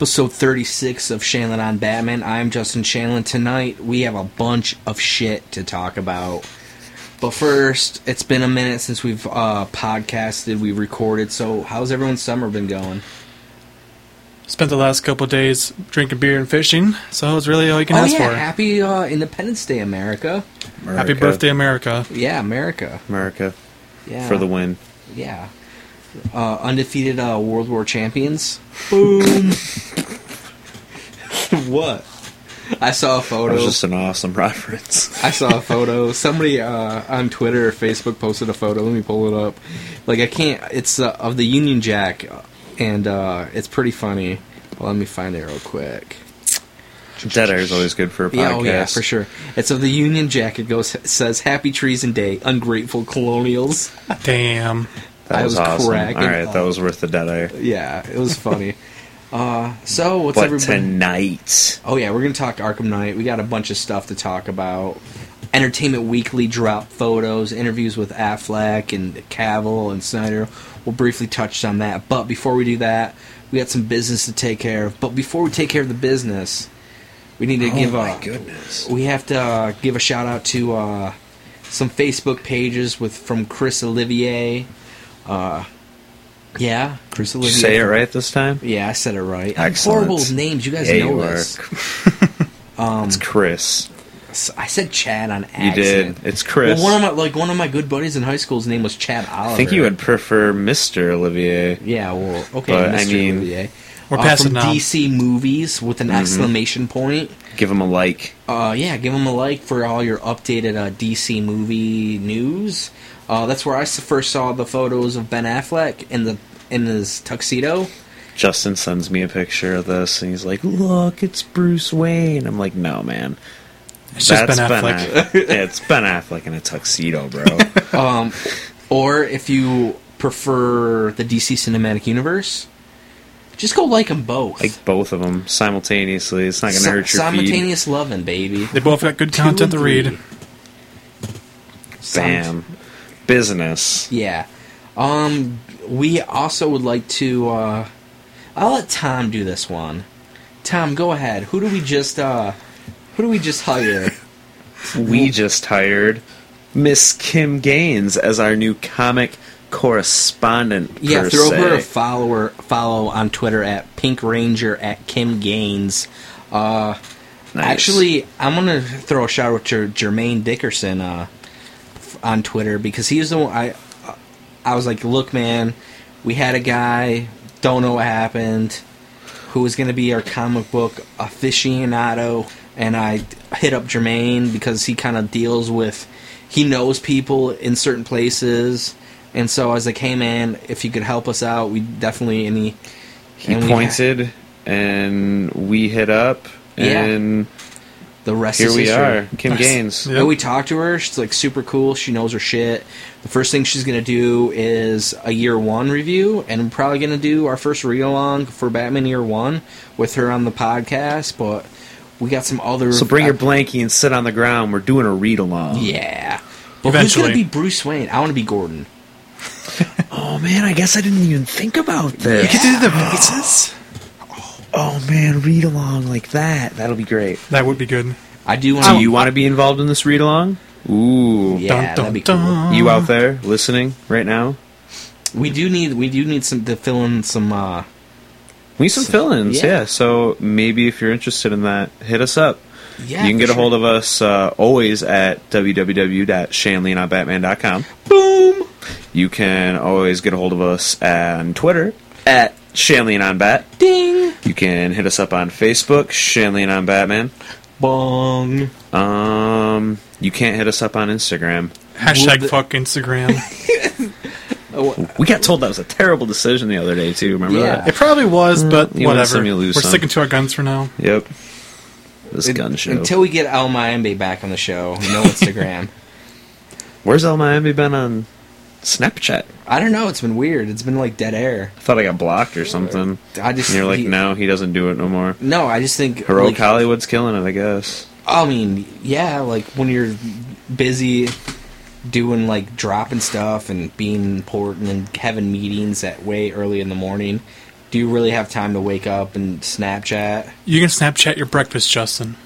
episode 36 of Shanlin on Batman. I'm Justin Shanlin. Tonight we have a bunch of shit to talk about. But first, it's been a minute since we've uh, podcasted, we've recorded. So, how's everyone's summer been going? Spent the last couple of days drinking beer and fishing, so it's really all you can oh ask yeah, for. happy uh, Independence Day, America! Happy birthday, America. Yeah, America. America, Yeah, for the win. Yeah, uh, undefeated uh, World War champions. Boom. What? I saw a That photo. was just an awesome reference. I saw a photo. Somebody uh, on Twitter or Facebook posted a photo. Let me pull it up. Like I can't. It's uh, of the Union Jack, and uh, it's pretty funny. Well, let me find it real quick. Dead air is always good for a podcast. Yeah, oh yeah, for sure. It's of the Union Jack. It goes it says "Happy Treason Day, ungrateful colonials." Damn. That I was, was awesome. cracking All right, that was worth the dead air. Yeah, it was funny. uh, so what's But everybody? tonight, Oh yeah, we're gonna talk Arkham Knight. We got a bunch of stuff to talk about. Entertainment Weekly dropped photos, interviews with Affleck and Cavill and Snyder. We'll briefly touch on that. But before we do that, we got some business to take care of. But before we take care of the business, we need to give oh a my goodness, we have to uh, give a shout out to uh, some Facebook pages with from Chris Olivier. Uh, yeah, Chris Did Olivier. you say it right this time? Yeah, I said it right. Excellent. horrible names. You guys Yeah, know you this. Um, It's Chris. I said Chad on You did. It's Chris. Well, one of my like one of my good buddies in high school's name was Chad Oliver. I think you would prefer Mister Olivier. Yeah, well, okay, But, I mean- Olivier. We're Uh, past from now. DC movies with an Mm-hmm. exclamation point. Give him a like. Uh, yeah, give him a like for all your updated uh, DC movie news. Uh, that's I first saw the photos of Ben Affleck in the in his tuxedo. Justin sends me a picture of this, and he's like, "Look, it's Bruce Wayne." I'm like, "No, man, It's just Ben That's Affleck. Aff- yeah, it's Ben Affleck in a tuxedo, bro." Um, or if you prefer the DC Cinematic Universe, just go like them both. like both of them simultaneously. It's not going to Si- hurt your feed. simultaneous loving, baby. They both got good content to read. three. Bam. Business. Yeah. Um, we also would like to. Uh, I'll let Tom do this one. Tom, go ahead. Who do we just? Uh, who do we just hire? We just hired Miss Kim Gaines as our new comic correspondent. yeah, throw her a follower follow on Twitter at Pink Ranger at Kim Gaines. Uh, Nice. Actually, I'm gonna throw a shout out to Jermaine Dickerson uh, on Twitter because he was the one I. I was like, look, man, we had a guy, don't know what happened, who was gonna be our comic book aficionado, and I hit up Jermaine because he kind of deals with, he knows people in certain places, and so I was like, hey, man, if you could help us out, we definitely any. he and we- pointed, and we hit up, Yeah. And The rest here is we history. are. Kim Nice. Gaines. Yep. And we talked to her. She's like super cool. She knows her shit. The first thing she's gonna do is a year one review, and we're probably gonna do our first read along for Batman Year One with her on the podcast. But we got some other. So bring your blankie and sit on the ground. We're doing a read along. yeah. But who's gonna be Bruce Wayne? I want to be Gordon. Oh man, I guess I didn't even think about this. Yeah. Do the voices? Oh man, read along like that. That'll be great. That would be good. I do want. Do you want to be involved in this read along? Ooh. Yeah, Dun, that'd be cool. You out there listening right now? We do need. We do need some to fill in some. uh We need some fill-ins, yeah. yeah. So maybe if you're interested in that, hit us up. Yeah, you can get a hold sure. of us uh, always at www.shanleyandbatman.com. Boom. You can always get a hold of us on Twitter at Shanley and on Bat. Ding. You can hit us up on Facebook, Shanley and on Batman. Bong. Um, you can't hit us up on Instagram. Hashtag the- fuck Instagram. We got told that was a terrible decision the other day too. Remember Yeah. that? it probably was, but you win whatever. some, you lose We're some. sticking to our guns for now. Yep. This gun show. Until we get El Mayembe back on the show, no Instagram. Where's El Miami been on Snapchat? I don't know. It's been weird. It's been like dead air. I thought I got blocked or something. I just And you're like, he- no, he doesn't do it no more. No, I just think Heroic like, Hollywood's killing it, I guess. I mean, yeah, like when you're busy doing like dropping stuff and being important and having meetings at way early in the morning, do you really have time to wake up and Snapchat? You can Snapchat your breakfast, Justin.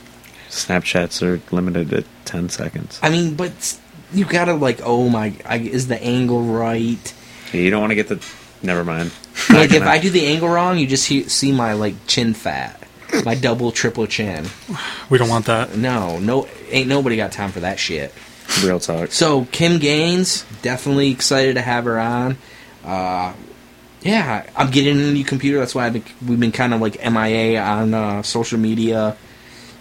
Snapchats are limited to 10 seconds. I mean, but s- you gotta like, oh my, I, is the angle right? Yeah, you don't want to get the. Never mind. Like if I do the angle wrong, you just he- see my like chin fat, my double triple chin. We don't want that. No, no, ain't nobody got time for that shit. Real talk. So Kim Gaines, definitely excited to have her on. Uh, yeah, I'm getting a new computer. That's why I've been, we've been kind of like MIA on uh, social media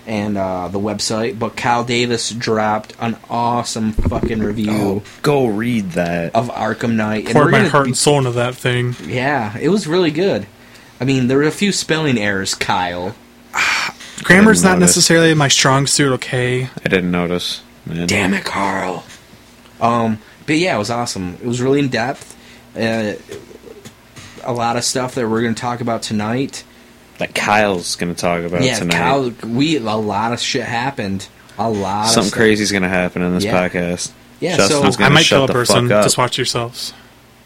and uh, the website. But Kyle Davis dropped an awesome fucking review Oh, go read that. of Arkham Knight. Poured my gonna heart be- and soul into that thing. yeah, it was really good. I mean, there were a few spelling errors, Kyle. Grammar's didn't not notice. necessarily my strong suit, okay? I didn't notice. Man. Damn it, Carl. Um, but yeah, it was awesome. It was really in depth. Uh, a lot of stuff that we're going to talk about tonight. That Kyle's going to talk about yeah, tonight. Kyle, we a lot of shit happened. A lot. of Something stuff. crazy's going to happen in this Yeah. podcast. Yeah, Justin's so gonna I might kill a person. Just watch yourselves.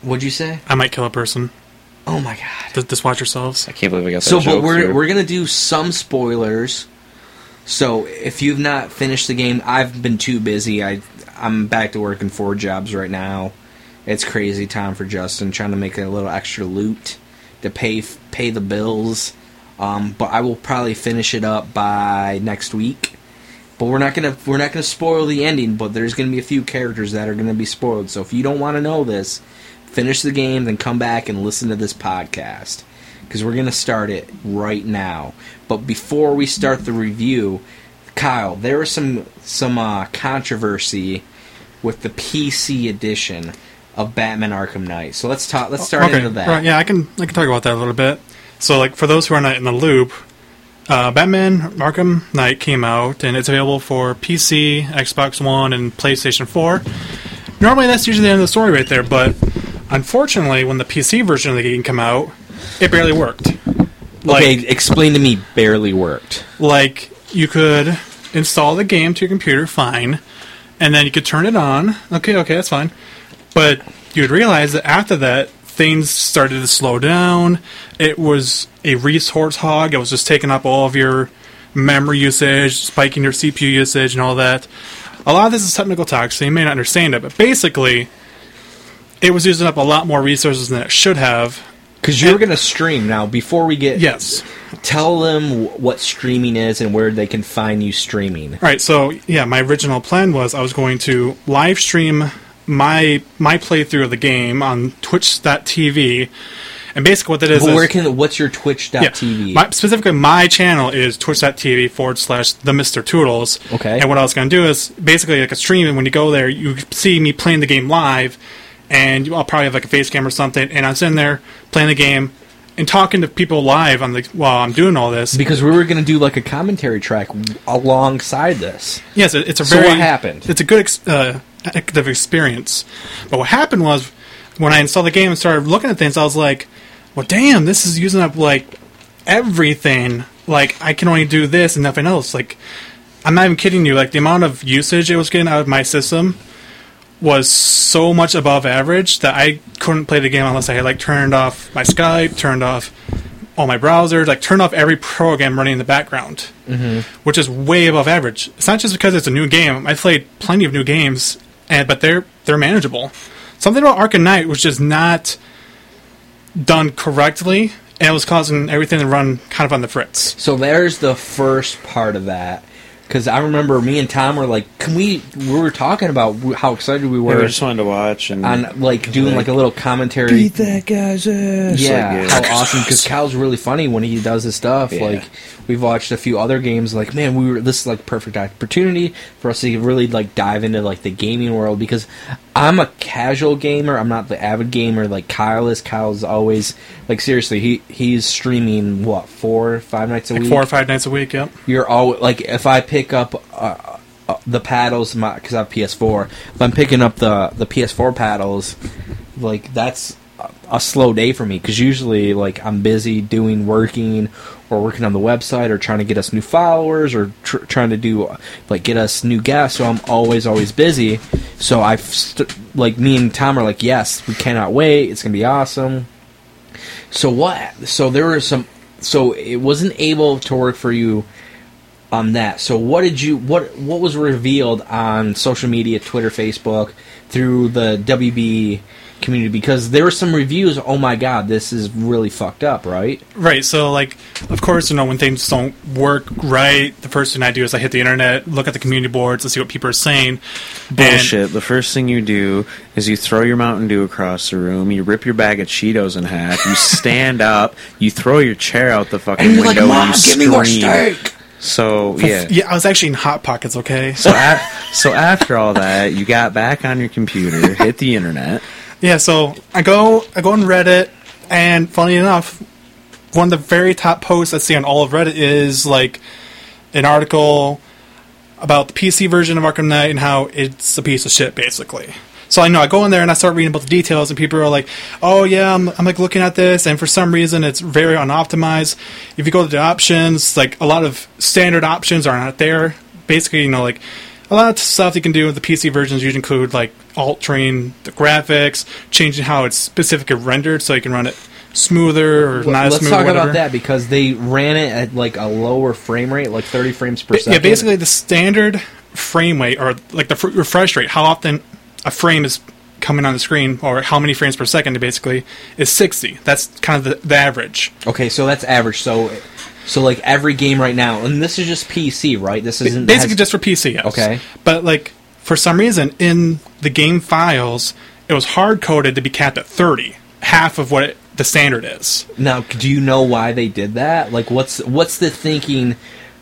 what'd you say? I might kill a person. Oh my god. Just, just watch yourselves. I can't believe I got that So, but joke we're through. we're gonna do some spoilers. So, if you've not finished the game, I've been too busy. I I'm back to working four jobs right now. It's crazy time for Justin trying to make a little extra loot to pay pay the bills. Um, but I will probably finish it up by next week. But we're not gonna we're not gonna spoil the ending. But there's gonna be a few characters that are gonna be spoiled. So if you don't want to know this, finish the game, then come back and listen to this podcast because we're gonna start it right now. But before we start the review, Kyle, there was some some uh, controversy with the PC edition of Batman Arkham Knight. So let's talk. Let's start into that. Right, yeah, I can I can talk about that a little bit. So, like for those who are not in the loop, uh, Batman Arkham Knight came out, and it's available for PC, Xbox One, and PlayStation Four. Normally, that's usually the end of the story right there. But unfortunately, when the PC version of the game came out, it barely worked. Like, okay, explain to me. Barely worked. like you could install the game to your computer, fine, and then you could turn it on. Okay, okay, that's fine. But you'd realize that after that, things started to slow down. It was a resource hog. It was just taking up all of your memory usage, spiking your CPU usage, and all that. A lot of this is technical talk, so you may not understand it, but basically, it was using up a lot more resources than it should have. Because you're gonna stream now. Before we get, Yes. tell them wh- what streaming is and where they can find you streaming. All right, so yeah, my original plan was I was going to live stream my my playthrough of the game on Twitch.tv, and basically what that is is where can? What's your yeah, Twitch.tv? my, specifically my channel is Twitch.tv forward slash the Mister Toodles. Okay. and what I was going to do is basically like a stream, and when you go there, you see me playing the game live, and I'll probably have like a face cam or something, and I'm sitting there playing the game and talking to people live on the while I'm doing all this. because we were gonna do like a commentary track alongside this. Yes, it- it's a very So what happened? It's a good ex- uh, active experience. But what happened was when I installed the game and started looking at things, I was like, "Well, damn, this is using up like everything. Like I can only do this and nothing else. Like I'm not even kidding you. Like the amount of usage it was getting out of my system." Was so much above average that I couldn't play the game unless I had like turned off my Skype, turned off all my browsers, like turned off every program running in the background mm-hmm. which is way above average. It's not just because it's a new game. I've played plenty of new games, and but they're they're manageable. Something about Arkham Knight was just not done correctly, and it was causing everything to run kind of on the fritz. So there's the first part of that. Because I remember me and Tom were like, "Can we?" We were talking about how excited we Yeah, were we just wanted to watch and on like doing like a little commentary. beat that guy's ass. Yeah, Like, how awesome! Because Cal's really funny when he does his stuff. Yeah. Like we've watched a few other games. Like man, we were this is like perfect opportunity for us to really like dive into like the gaming world because I'm a casual gamer. I'm not the avid gamer like Kyle is. Kyle's always like seriously. He he's streaming what four five nights a Like week. four or five nights a week. Yep. You're all like if I pick up. Uh, uh, the paddles, because I have PS4. If I'm picking up the the PS4 paddles, like that's a, a slow day for me because usually like I'm busy doing working or working on the website or trying to get us new followers or tr- trying to do like get us new guests. So I'm always always busy. So I've st- like me and Tom are like, yes, we cannot wait. It's gonna be awesome. So what? So there were some. So it wasn't able to work for you on that. So what did you what what was revealed on social media, Twitter, Facebook, through the WB community? Because there were some reviews. Oh my God, this is really fucked up, right? Right. So, like, of course, you know, when things don't work right, the first thing I do is I hit the internet, look at the community boards, and see what people are saying. And- Bullshit. The first thing you do is you throw your Mountain Dew across the room, you rip your bag of Cheetos in half, you stand up, you throw your chair out the fucking And you're like, window, Mom, and you give me more scream. steak. So yeah. yeah, I was actually in Hot Pockets, okay? So af- so after all that, you got back on your computer, hit the internet. Yeah, so I go I go on Reddit, and funny enough, one of the very top posts I see on all of Reddit is like an article about the PC version of Arkham Knight and how it's a piece of shit, basically. So I know I go in there and I start reading about the details, and people are like, "Oh yeah, I'm, I'm like looking at this, and for some reason it's very unoptimized. If you go to the options, like a lot of standard options are not there. Basically, you know, like a lot of stuff you can do with the PC versions usually include like altering the graphics, changing how it's specifically rendered so you can run it smoother or not as Let's smooth. talk whatever. about that because they ran it at like a lower frame rate, like 30 frames per second. Yeah, basically the standard frame rate or like the fr- refresh rate, how often a frame is coming on the screen or how many frames per second basically is 60. That's kind of the, the average. Okay, so that's average. So, so like every game right now, and this is just PC, right? This isn't basically has- just for PC. Yes. Okay. But like for some reason in the game files, it was hard coded to be capped at 30, half of what it, the standard is. Now, do you know why they did that? Like, what's what's the thinking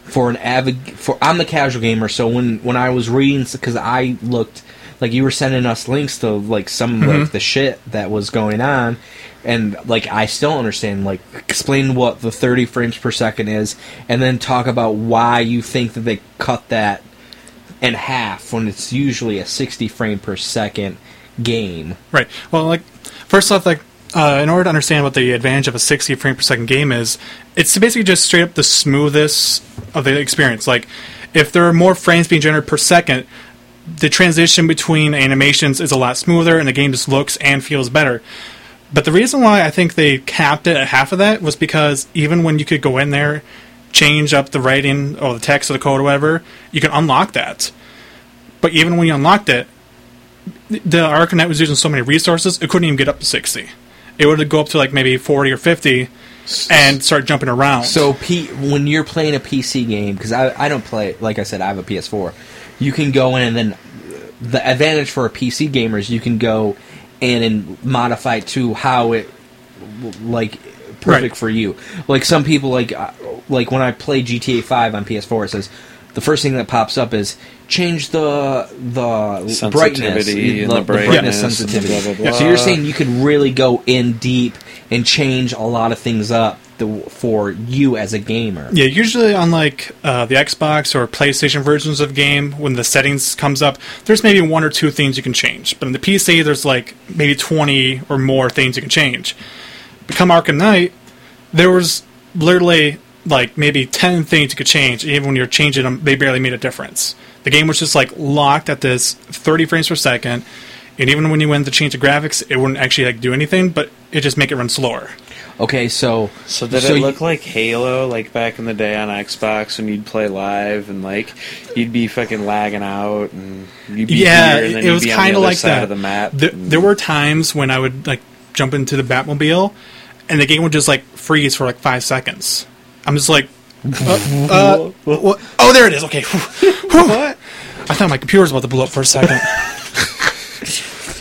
for an avid? For I'm the casual gamer, so when when I was reading, because I looked like you were sending us links to like some of like, mm-hmm. the shit that was going on, and like I still understand. Like, explain what the 30 frames per second is, and then talk about why you think that they cut that in half when it's usually a 60 frame per second game. Right. Well, like first off, like uh, in order to understand what the advantage of a 60 frame per second game is, it's basically just straight up the smoothest of the experience. Like if there are more frames being generated per second, the transition between animations is a lot smoother, and the game just looks and feels better. But the reason why I think they capped it at half of that was because even when you could go in there, change up the writing or the text or the code or whatever, you can unlock that. But even when you unlocked it, the ArcNet was using so many resources, it couldn't even get up to 60. It would go up to like maybe 40 or 50 and start jumping around. So P, when you're playing a PC game, because I, I don't play, like I said, I have a PS4. You can go in and then uh, the advantage for a PC gamer is you can go in and modify it to how it like perfect Right. for you. Like some people like uh, like when I play GTA 5 on PS4, it says the first thing that pops up is change the the brightness, Sensitivity and the, the brightness and the sensitivity. blah, blah, blah. So you're saying you could really go in deep and change a lot of things up the, for you as a gamer. yeah, usually on like uh, the Xbox or PlayStation versions of game, when the settings comes up, there's maybe one or two things you can change. But in the PC, there's like maybe 20 or more things you can change. Become Arkham Knight, there was literally like maybe 10 things you could change. Even when you're changing them, they barely made a difference. The game was just like locked at this 30 frames per second. And even when you went to change the graphics, it wouldn't actually like do anything, but it just make it run slower. Okay, so So did so it you- look like Halo, like back in the day on Xbox when you'd play live and like you'd be fucking lagging out and you'd be yeah, here and then it you'd was be on the kind of like that. of the map. There, there were times when I would like jump into the Batmobile, and the game would just like freeze for like five seconds. I'm just like, Uh, what? Oh, there it is. Okay. what? I thought my computer was about to blow up for a second.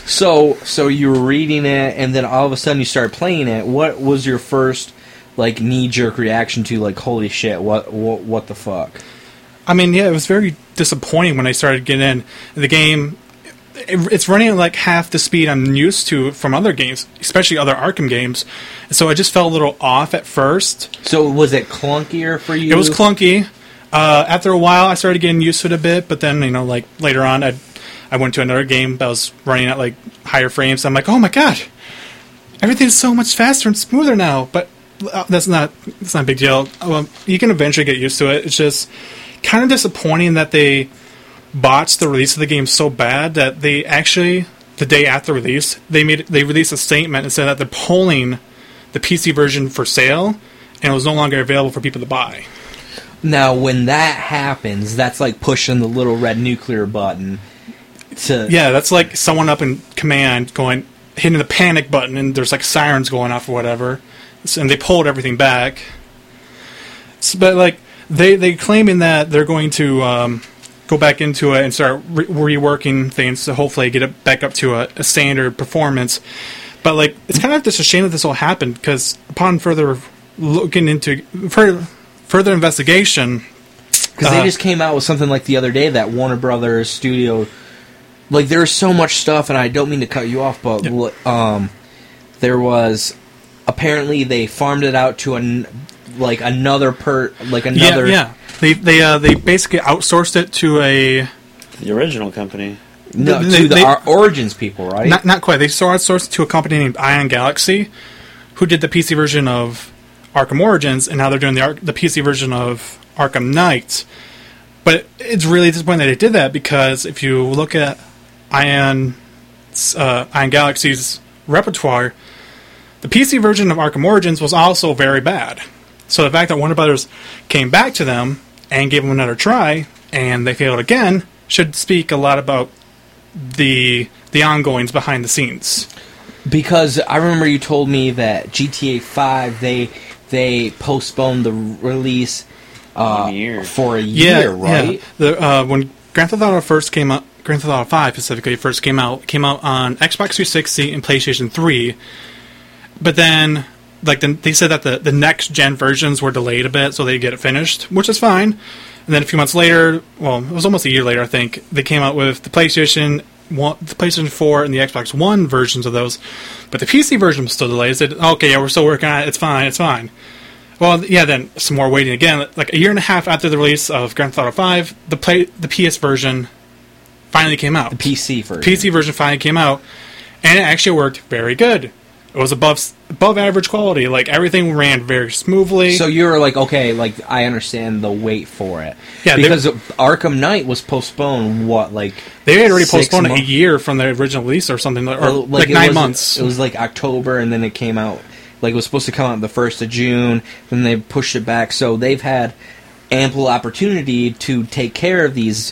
So, so you were reading it, and then all of a sudden you started playing it. What was your first like knee jerk reaction to like, holy shit, what, what, what the fuck? I mean, yeah, it was very disappointing when I started getting in the game. It, it's running at like half the speed I'm used to from other games, especially other Arkham games. So I just felt a little off at first. So was it clunkier for you? It was clunky. Uh, after a while, I started getting used to it a bit, but then you know, like later on, I I went to another game that was running at like higher frames. I'm like, oh my god, everything's so much faster and smoother now. But uh, that's not that's not a big deal. Well, you can eventually get used to it. It's just kind of disappointing that they botched the release of the game so bad that they actually the day after release they made they released a statement and said that they're pulling the PC version for sale and it was no longer available for people to buy. Now, when that happens, that's like pushing the little red nuclear button to Yeah, that's like someone up in command going hitting the panic button, and there's like sirens going off or whatever, and they pulled everything back. S- but like they they claiming that they're going to um, go back into it and start re- reworking things to hopefully get it back up to a, a standard performance. But like it's kind of just a shame that this all happened because upon further looking into further further investigation, because they uh, just came out with something like the other day that Warner Brothers studio, like there's so much stuff, and I don't mean to cut you off, but Yeah. um, there was apparently they farmed it out to an like another per like another yeah, yeah, they they uh, they basically outsourced it to a The original company. no They- to the they- Or- Origins people, right? Not not quite. They outsourced it to a company named Iron Galaxy, who did the PC version of Arkham Origins, and now they're doing the Ar- the PC version of Arkham Knight. But it's really disappointing that they did that because if you look at Iron uh, Iron Galaxy's repertoire, the PC version of Arkham Origins was also very bad. So the fact that Warner Brothers came back to them and gave them another try, and they failed again, should speak a lot about the the ongoings behind the scenes. Because I remember you told me that GTA Five they they postponed the release uh, One year. for a year, right? Yeah. The, uh, when Grand Theft Auto first came out, Grand Theft Auto Five specifically first came out, came out on Xbox 360 and PlayStation 3. But then, like, the, they said that the, the next gen versions were delayed a bit, so they get it finished, which is fine. And then a few months later, well, it was almost a year later, I think, they came out with the PlayStation one, the PlayStation 4 and the Xbox One versions of those. But the PC version was still delayed. They said, okay, yeah, we're still working on it. It's fine. It's fine. Well, yeah, then some more waiting again. Like a year and a half after the release of Grand Theft Auto Five, the play the PS version finally came out. The PC version. PC version finally came out, and it actually worked very good. It was above above average quality. Like everything ran very smoothly. So you were like, okay, like I understand the wait for it. Yeah, they- because Arkham Knight was postponed. What like they had already postponed it a year from the original release or something, or, Or, like, it nine was- months. It was like October, and then it came out. Like it was supposed to come out the first of June. Then they pushed it back. So they've had ample opportunity to take care of these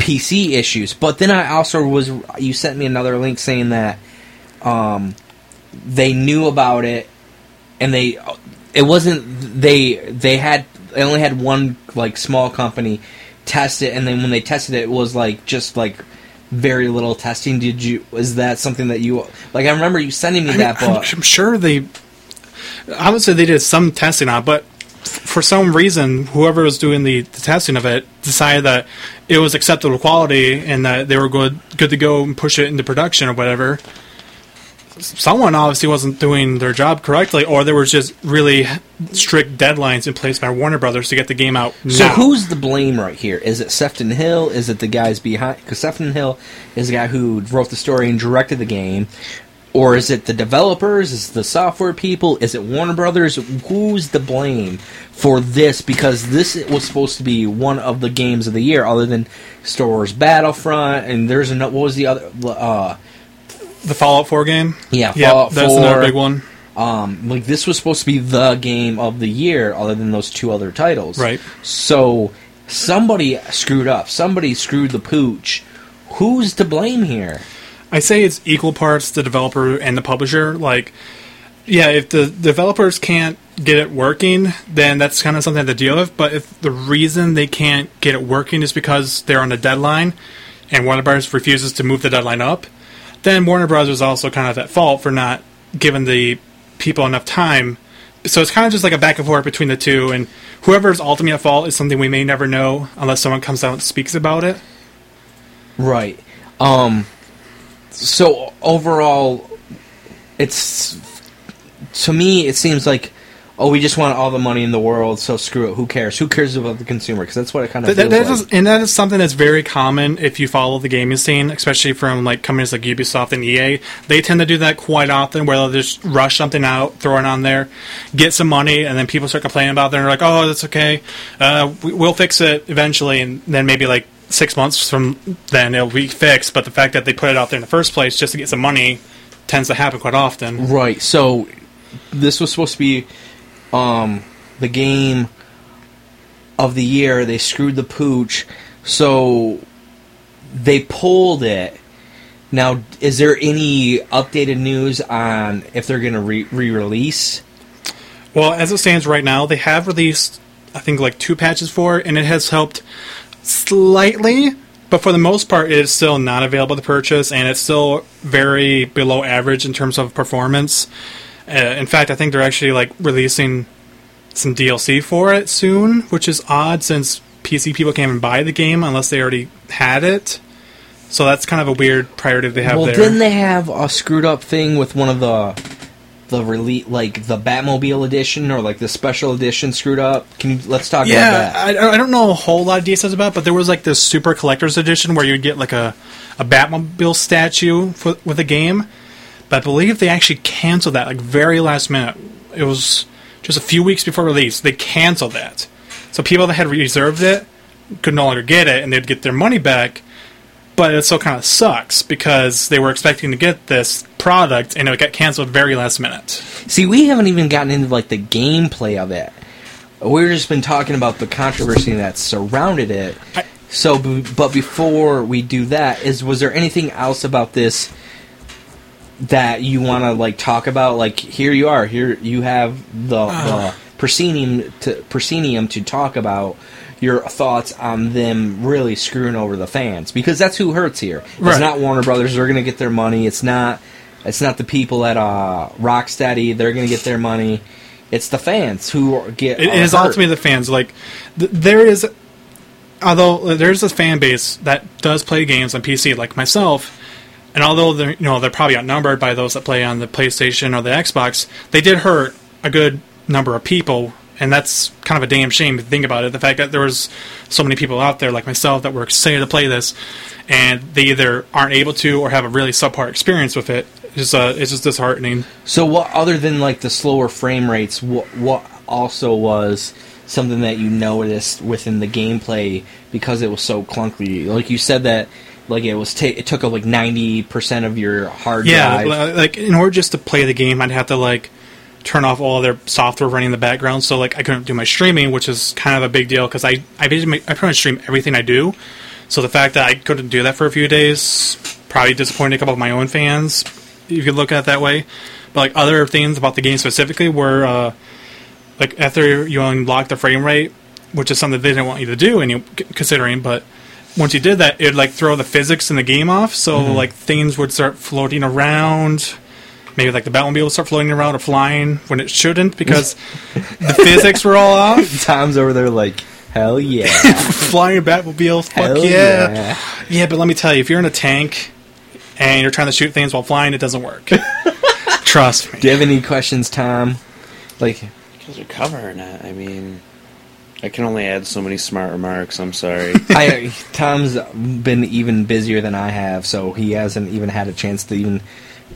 PC issues. But then I also was. You sent me another link saying that um, they knew about it, and they it wasn't they they had they only had one like small company test it, and then when they tested it, it was like just like very little testing. Did you? Was that something that you like? I remember you sending me I mean, that, I'm, I'm sure they. I would say they did some testing on, it, but for some reason, whoever was doing the, the testing of it decided that it was acceptable quality and that they were good good to go and push it into production or whatever. Someone obviously wasn't doing their job correctly, or there was just really strict deadlines in place by Warner Brothers to get the game out. So now. who's the blame right here? Is it Sefton Hill? Is it the guys behind? Because Sefton Hill is the guy who wrote the story and directed the game, or is it the developers? Is it the software people? Is it Warner Brothers? Who's the blame for this? Because this was supposed to be one of the games of the year, other than Star Wars Battlefront, and there's another. What was the other? Uh, the Fallout 4 game? Yeah, yeah, Fallout that's 4. another big one. um, like this was supposed to be the game of the year, other than those two other titles. Right. So somebody screwed up. Somebody screwed the pooch. Who's to blame here? I say it's equal parts the developer and the publisher. Like, yeah, if the developers can't get it working, then that's kind of something to deal with. But if the reason they can't get it working is because they're on a deadline and Warner Bros. refuses to move the deadline up, then Warner Bros. is also kind of at fault for not giving the people enough time. So it's kind of just like a back and forth between the two, and whoever's ultimately at fault is something we may never know unless someone comes out and speaks about it. Right. Um. So overall, it's to me it seems like oh we just want all the money in the world so screw it who cares who cares about the consumer because that's what it kind of That, that like. is, and that is something that's very common if you follow the gaming scene, especially from like companies like Ubisoft and EA. They tend to do that quite often, where they'll just rush something out, throw it on there, get some money, and then people start complaining about it. And they're like, "Oh, that's okay, uh, we, we'll fix it eventually." And then maybe like six months from then it'll be fixed. But the fact that they put it out there in the first place just to get some money tends to happen quite often. Right. So this was supposed to be um, the game of the year. They screwed the pooch. So they pulled it. Now, is there any updated news on if they're going to re- re-release? Well, as it stands right now, they have released, I think, like two patches for it, and it has helped slightly. But for the most part, it is still not available to purchase, and it's still very below average in terms of performance. Uh, in fact, I think they're actually like releasing some DLC for it soon, which is odd since PC people can't even buy the game unless they already had it. So that's kind of a weird priority they have well, there. didn't they have a screwed up thing with one of the the release, like the Batmobile edition or like the special edition screwed up? Can you let's talk about Yeah, that? I, I don't know a whole lot of details about, it, but there was like this super collector's edition where you would get like a a Batmobile statue for, with a game. But I believe they actually canceled that like very last minute. It was just a few weeks before release. They canceled that, so people that had reserved it could no longer get it, and they'd get their money back. But it still kind of sucks because they were expecting to get this product, and it got canceled very last minute. See, we haven't even gotten into like the gameplay of it. We've just been talking about the controversy that surrounded it. I- So, b- but before we do that, is was there anything else about this that you want to like talk about? Like, here you are. Here you have the uh. the proscenium to proscenium to talk about your thoughts on them really screwing over the fans because that's who hurts here. It's Right. not Warner Brothers. They're going to get their money. It's not. It's not the people at uh, Rocksteady. They're going to get their money. It's the fans who get. It are is hurt. ultimately the fans. Like th- there is, although there's a fan base that does play games on PC, like myself, and although they're you know they're probably outnumbered by those that play on the PlayStation or the Xbox, they did hurt a good number of people, and that's kind of a damn shame to think about it. The fact that there was so many people out there like myself that were excited to play this, and they either aren't able to or have a really subpar experience with it. It's just, uh, it's just disheartening. So, what other than like the slower frame rates? What what also was something that you noticed within the gameplay because it was so clunky? Like you said that. Like it was, ta- it took up like ninety percent of your hard Yeah, drive. li- like in order just to play the game, I'd have to like turn off all their software running in the background. So like I couldn't do my streaming, which is kind of a big deal because I I basically I pretty much stream everything I do. So the fact that I couldn't do that for a few days probably disappointed a couple of my own fans. You could look at it that way. But like other things about the game specifically were uh, like after you unlock the frame rate, which is something they didn't want you to do, and you considering, but once you did that, it'd like throw the physics in the game off. So like things would start floating around. Maybe like the Batmobile would start floating around or flying when it shouldn't because the physics were all off. Tom's over there like, hell yeah, Flying Batmobile, fuck hell yeah. yeah. yeah. but let me tell you, if you're in a tank and you're trying to shoot things while flying, it doesn't work. Trust me. Do you have any questions, Tom? Like, Because you're covering it. I mean, I can only add so many smart remarks. I'm sorry. I Tom's been even busier than I have, so he hasn't even had a chance to even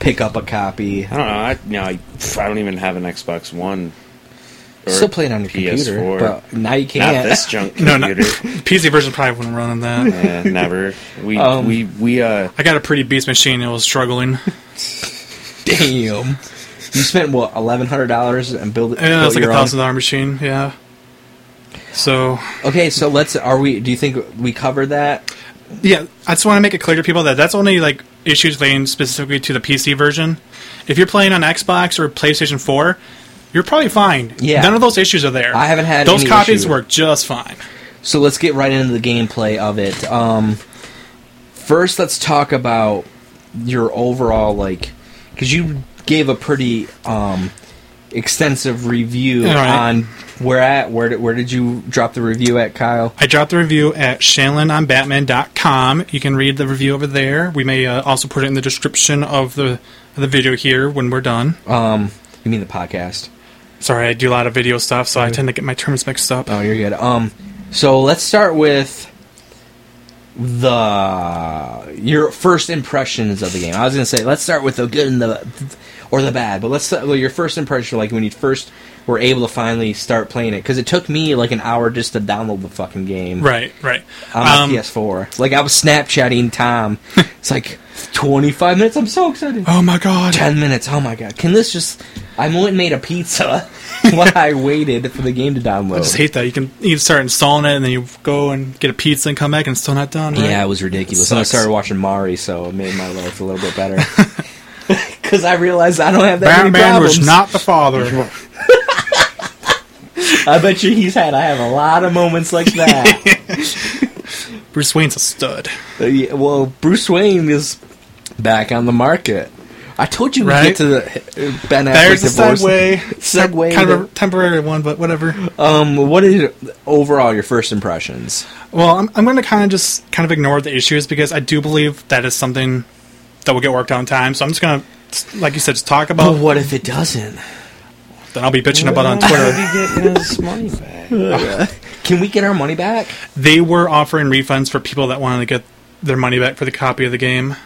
pick up a copy. I don't know. I, you know, I, I don't even have an Xbox One. Or Still play it on your computer, PS4. but now you can't. Not this junk No, no. computer. PC version probably wouldn't run on that. yeah, never. We Um, we we uh. I got a pretty beast machine. It was struggling. Damn. You spent what eleven hundred dollars and build it. Yeah, built it's like a thousand dollar machine. Yeah. So Okay, so let's. Are we? Do you think we covered that? yeah, I just want to make it clear to people that that's only like issues relating specifically to the PC version. If you're playing on Xbox or PlayStation 4, you're probably fine. Yeah. none of those issues are there. I haven't had those copies issue. work just fine. So let's get right into the gameplay of it. Um, first, let's talk about your overall like, because you gave a pretty um, extensive review right. on where at where did, where did you drop the review at, Kyle? I dropped the review at ShanlonOnBatman.com. You can read the review over there. We may uh, also put it in the description of the of the video here when we're done. Um, you mean the podcast? Sorry, I do a lot of video stuff, so I tend to get my terms mixed up. Oh, you're good. Um, so let's start with the your first impressions of the game. I was gonna say let's start with the good and the or the bad, but let's with your first impression, like when you first were able to finally start playing it, because it took me like an hour just to download the fucking game Right, right. on my Um, PS4. Like I was Snapchatting Tom. it's like 25 minutes. I'm so excited. Oh my god. 10 minutes. Oh my god. Can this just? I went and made a pizza while I waited for the game to download. I just hate that. You can you start installing it and then you go and get a pizza and come back and it's still not done. Right? Yeah, it was ridiculous. And I started watching Maury, so it made my life a little bit better. Because I realized I don't have that many Batman problems. was not the father. I bet you he's had. I have a lot of moments like that. Bruce Wayne's a stud. Uh, yeah, well, Bruce Wayne is back on the market. I told you we get to the uh, Ben Affleck There's a divorce. segue. Segue Kind of a temporary one, but whatever. Um, what is overall your first impressions? Well, I'm, I'm going to kind of just kind of ignore the issues because I do believe that is something that will get worked out in time. So I'm just going to, like you said, just talk about. But what if it doesn't? Then I'll be bitching about on Twitter. getting his money back. Can we get our money back? They were offering refunds for people that wanted to get their money back for the copy of the game.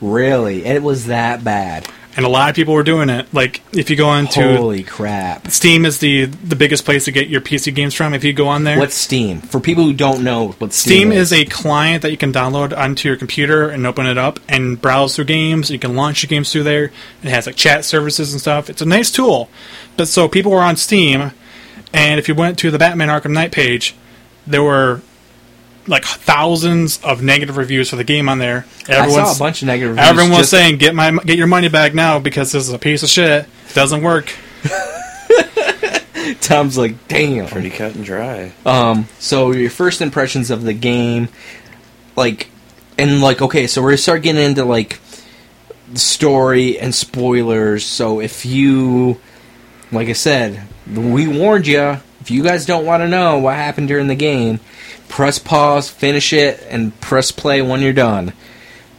Really? It was that bad? And a lot of people were doing it. Like, if you go into Holy crap! Steam is the the biggest place to get your PC games from. If you go on there, What's Steam? For people who don't know what Steam, Steam is a client that you can download onto your computer and open it up and browse through games. You can launch your games through there. It has like chat services and stuff. It's a nice tool. But so people were on Steam, and if you went to the Batman Arkham Knight page, there were like thousands of negative reviews for the game on there. I saw a bunch of negative reviews. everyone was saying, "Get my get your money back now because this is a piece of shit. Doesn't work." Tom's like, damn. Pretty cut and dry. Um, so your first impressions of the game, like, and like, okay, so we're gonna start getting into like the story and spoilers. So if you, like I said, we warned you. If you guys don't want to know what happened during the game, press pause, finish it, and press play when you're done.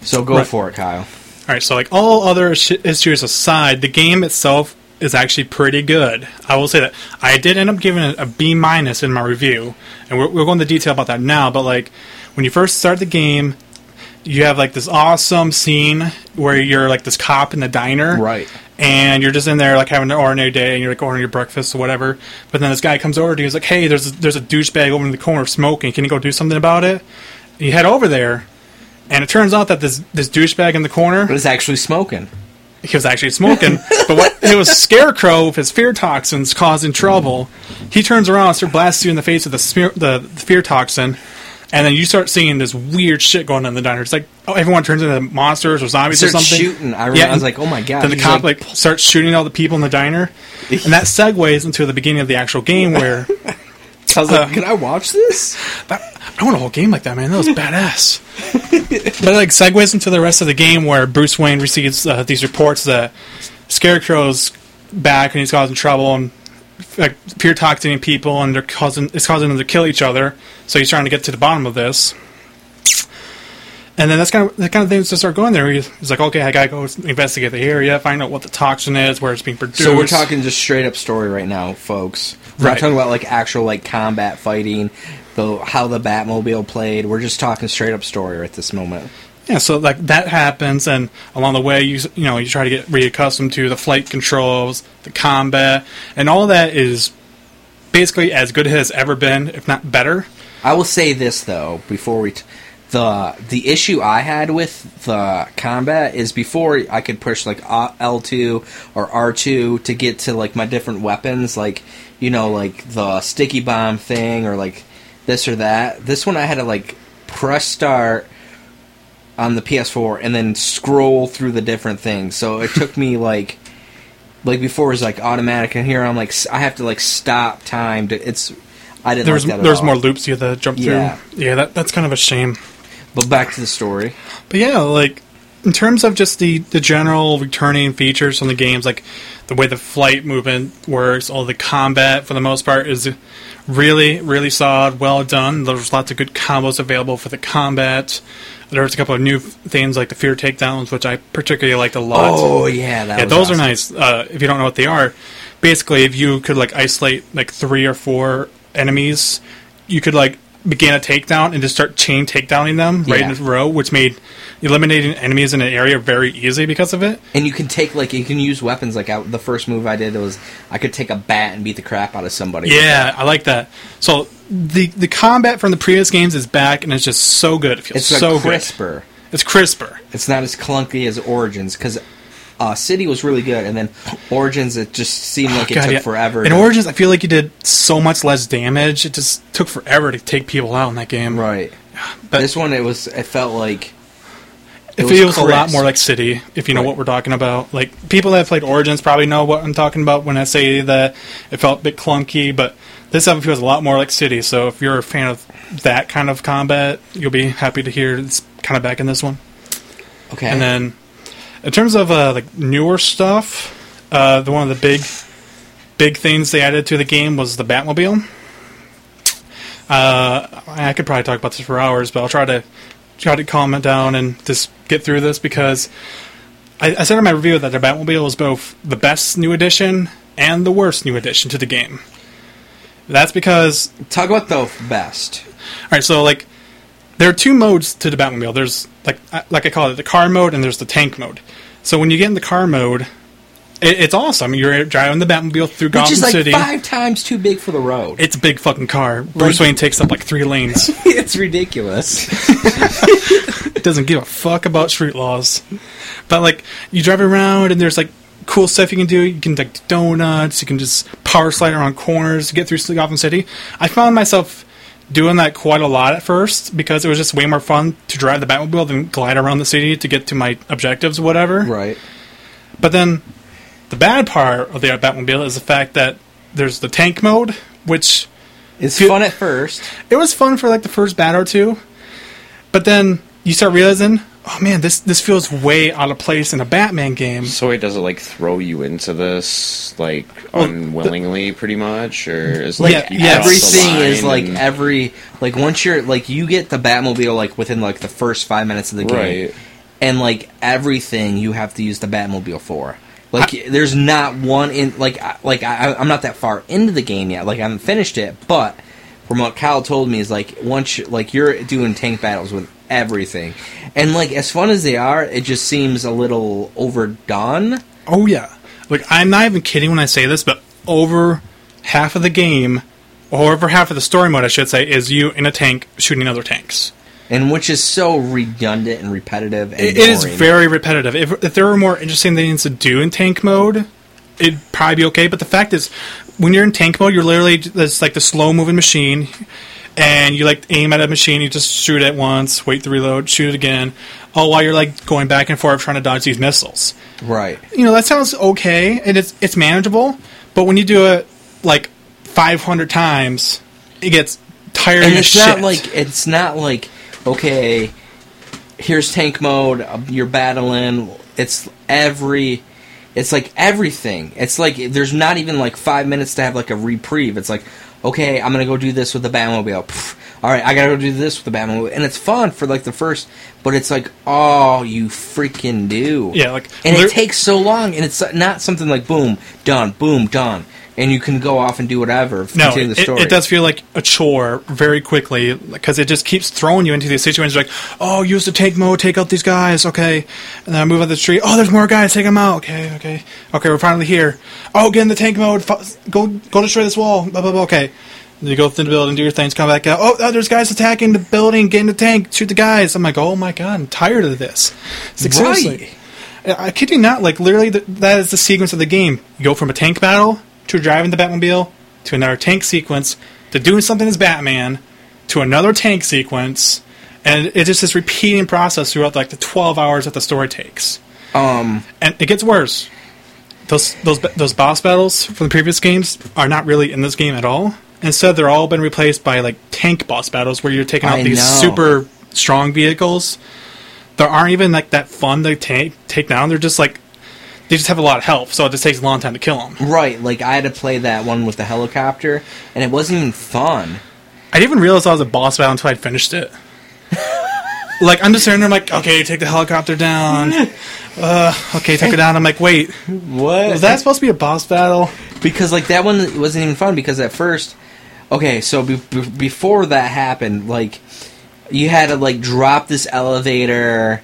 So go Right. for it, Kyle. All right, so like all other sh- issues aside, the game itself is actually pretty good. I will say that I did end up giving it a B minus in my review, and we're, we'll go into detail about that now. But like when you first start the game, you have like this awesome scene where you're like this cop in the diner, Right. And you're just in there like having an ordinary day, and you're like ordering your breakfast or whatever. But then this guy comes over to you, he's like, "Hey, there's a, there's a douchebag over in the corner smoking. Can you go do something about it?" You head over there, and it turns out that this this douchebag in the corner it's actually smoking. he was actually smoking. but what it was Scarecrow with his fear toxins causing trouble. He turns around and starts blasting you in the face with the, smear, the, the fear toxin, and then you start seeing this weird shit going on in the diner. It's like oh, everyone turns into monsters or zombies or Starts something. shooting. I remember- I was like, oh my God, Then the cop like- like, starts shooting all the people in the diner, and that segues into the beginning of the actual game where I was like, Uh, can I watch this? that, I want a whole game like that, man. That was badass. but it, like segues into the rest of the game where Bruce Wayne receives uh, these reports that Scarecrow's back and he's causing trouble and like pure toxinating people and they're causing it's causing them to kill each other. So he's trying to get to the bottom of this. And then that's kind of the kind of things to start going there. He's, like, okay, I gotta go investigate the area, find out what the toxin is, where it's being produced. So we're talking just straight up story right now, folks. We're not talking about like actual like combat fighting, the how the Batmobile played. We're just talking straight up story at this moment. Yeah, so like that happens, and along the way, you you know you try to get reaccustomed to the flight controls, the combat, and all that is basically as good as ever been, if not better. I will say this though before we. T- the the issue I had with the combat is before I could push like L two or R two to get to like my different weapons, like you know like the sticky bomb thing or like this or that. This one I had to like press start on the PS4 and then scroll through the different things. So it took me like like before it was like automatic, and here I'm like I have to like stop time to. It's I didn't There's like there's all. more loops you have to jump Yeah. through. Yeah, that that's kind of a shame. But back to the story. But yeah, like in terms of just the the general returning features from the games, like the way the flight movement works, all the combat for the most part is really really solid, well done. There's lots of good combos available for the combat. There's a couple of new things like the fear takedowns, which I particularly liked a lot. Oh yeah, that yeah, was those awesome. are nice. Uh, if you don't know what they are, basically, if you could like isolate like three or four enemies, you could like begin a takedown and just start chain takedowning them right Yeah. in a row, which made eliminating enemies in an area very easy because of it. And you can take like you can use weapons. Like I, the first move I did was I could take a bat and beat the crap out of somebody. Yeah, I like that. So the the combat from the previous games is back and it's just so good. It feels it's so good. crisper. It's crisper. It's not as clunky as Origins because uh, City was really good, and then Origins it just seemed like it Oh, God, took yeah. forever. In to- Origins, I feel like you did so much less damage. It just took forever to take people out in that game. right? But this one it was it felt like It, was feels a lot more like City, if you know Right. what we're talking about. Like people that have played Origins probably know what I'm talking about when I say that it felt a bit clunky, but this stuff feels a lot more like City. So if you're a fan of that kind of combat, you'll be happy to hear it's kind of back in this one. okay. And then, in terms of uh, like newer stuff, uh, the one of the big, big things they added to the game was the Batmobile. Uh, I could probably talk about this for hours, but I'll try to try to calm it down and just get through this because I, I said in my review that the Batmobile is both the best new addition and the worst new addition to the game. That's because talk about the best. all right, so like there are two modes to the Batmobile. There's like I- like I call it the car mode and there's the tank mode. So when you get in the car mode, it, it's awesome. You're driving the Batmobile through Which Gotham is like City. five times too big for the road. It's a big fucking car. Bruce Wayne takes up like three lanes. it's ridiculous. It doesn't give a fuck about street laws. But like you drive around and there's like cool stuff you can do. You can like donuts. You can just power slide around corners to get through Gotham City. I found myself doing that quite a lot at first because it was just way more fun to drive the Batmobile than glide around the city to get to my objectives or whatever. right. But then the bad part of the Batmobile is the fact that there's the tank mode, which It's fun at first. it was fun for like the first bat or two, but then you start realizing, oh man, this this feels way out of place in a Batman game. So it doesn't like throw you into this like Well, unwillingly, pretty much, or is Like like Yeah, yeah. everything is like and- every like once you're like you get the Batmobile like within like the first five minutes of the game, Right. and like everything you have to use the Batmobile for. Like there's not one in like like I, I'm not that far into the game yet. Like I haven't finished it, but from what Kyle told me is like once you, like you're doing tank battles with everything, and like as fun as they are, it just seems a little overdone. Oh yeah, like I'm not even kidding when I say this, but over half of the game, or over half of the story mode, I should say, is you in a tank shooting other tanks. And which is so redundant and repetitive. And It, it is very repetitive. If, if there were more interesting things to do in tank mode, it'd probably be okay. But the fact is, when you're in tank mode, you're literally it's like the slow moving machine, and you like aim at a machine, you just shoot it once, wait to reload, shoot it again, all while you're like going back and forth trying to dodge these missiles. right. You know that sounds okay, and it's it's manageable. But when you do it like 500 times, it gets tiring and it's shit. not like it's not like okay here's tank mode um, you're battling it's every it's like everything it's like there's not even like five minutes to have like a reprieve it's like okay i'm gonna go do this with the batmobile. Pff, all right i gotta go do this with the batmobile. And it's fun for like the first but it's like oh you freaking do. Yeah, like, and it takes so long and it's not something like boom done boom done and you can go off and do whatever No, it, the story it does feel like a chore very quickly because it just keeps throwing you into these situations like, oh, use the tank mode, take out these guys, okay. And then I move on the street, oh, there's more guys, take them out, okay, okay. Okay, we're finally here. Oh, get in the tank mode, go go destroy this wall, blah, blah, blah, okay. And you go through the building, do your things, come back out. Oh, oh, there's guys attacking the building, get in the tank, shoot the guys. I'm like, oh my god, I'm tired of this. It's like, Right. seriously. I kid you not, like literally, th- that is the sequence of the game. You go from a tank battle to driving the Batmobile to another tank sequence to doing something as Batman to another tank sequence, and it's just this repeating process throughout like the twelve hours that the story takes, um and it gets worse. those those those boss battles from the previous games are not really in this game at all. Instead, they're all been replaced by like tank boss battles where you're taking out I these know. super strong vehicles. There aren't even like that fun to take take down. They're just like they just have a lot of health, so it just takes a long time to kill them. Right, like I had to play that one with the helicopter, and it wasn't even fun. I didn't even realize I was a boss battle until I'd finished it. like I'm just sitting there, I'm like, okay, take the helicopter down. Uh, okay, take it down. I'm like, wait, What? was that supposed to be a boss battle? because like that one wasn't even fun because at first okay so be- be- before that happened like you had to like drop this elevator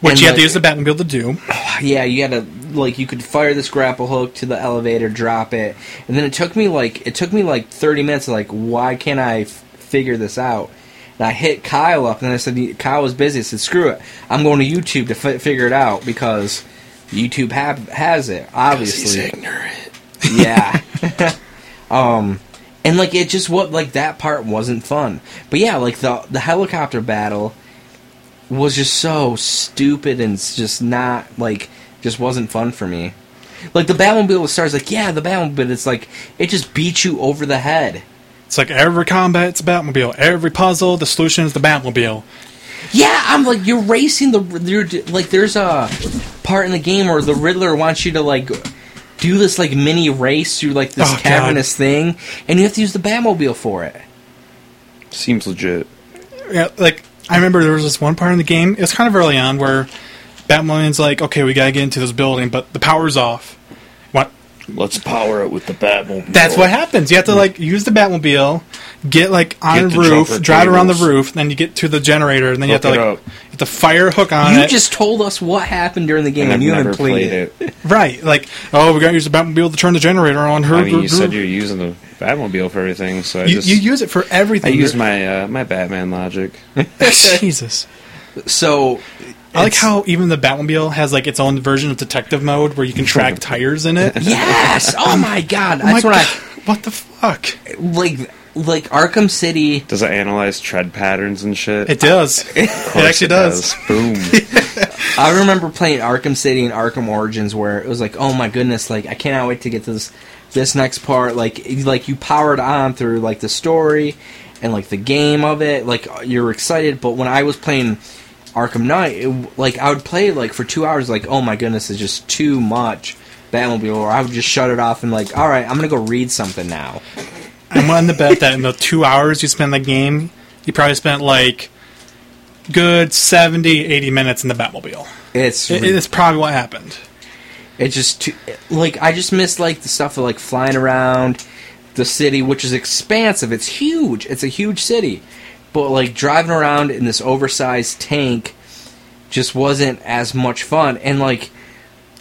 Which and, you have to use the Batmobile to do. yeah you had to like you could fire this grapple hook to the elevator drop it and then it took me like it took me like 30 minutes like why can't i f- figure this out and i hit kyle up and i said kyle was busy i said screw it i'm going to youtube to fi figure it out because youtube have, has it obviously ignorant. yeah. um, and like it just what like that part wasn't fun. But yeah, like the the helicopter battle was just so stupid and just not like just wasn't fun for me. Like the Batmobile with stars, like yeah, the Batmobile. It's like it just beats you over the head. It's like every combat, it's a Batmobile. Every puzzle, the solution is the Batmobile. Yeah, I'm like you're racing the you're like there's a part in the game where the Riddler wants you to like do this like mini race through like this Oh, God. cavernous thing, and you have to use the Batmobile for it. Seems legit. Yeah, like I remember there was this one part in the game. It was kind of early on where Batman's like, "Okay, we gotta get into this building, but the power's off." What? Let's power it with the Batmobile. That's what happens. You have to hmm. like use the Batmobile, get like on Get the roof, jumper drive around the cables. roof, then you get to the generator, and then you have Hook to it like up. you have to fire a hook on You it. just told us what happened during the game, And and, I've you never haven't played, played it. it. right, like oh, we gotta use the Batmobile to turn the generator on. Her, I mean, you said you're using the Batmobile for everything, so I you, just you use it for everything. I use my uh, my Batman logic. Jesus. So I like how even the Batmobile has like its own version of detective mode where you can track tires in it. Yes. Oh my God. Oh my That's what God, what the fuck? Like. Like Arkham City. Does it analyze tread patterns and shit? It does. It Of course actually does. Boom. I remember playing Arkham City and Arkham Origins, where it was like, oh my goodness, like I cannot wait to get this this next part. Like, like you powered on through like the story and like the game of it. Like you're excited, but when I was playing Arkham Knight, it, like I would play like for two hours. Like, oh my goodness, it's just too much Batmobile. Or I would just shut it off and like, all right, I'm gonna go read something now. I'm willing to bet that in the two hours you spent the game, you probably spent like good 70, 80 minutes in the Batmobile. It's It, it's probably what happened. It just too, like I just miss like the stuff of like flying around the city, which is expansive. It's huge. It's a huge city, but like driving around in this oversized tank just wasn't as much fun. And like,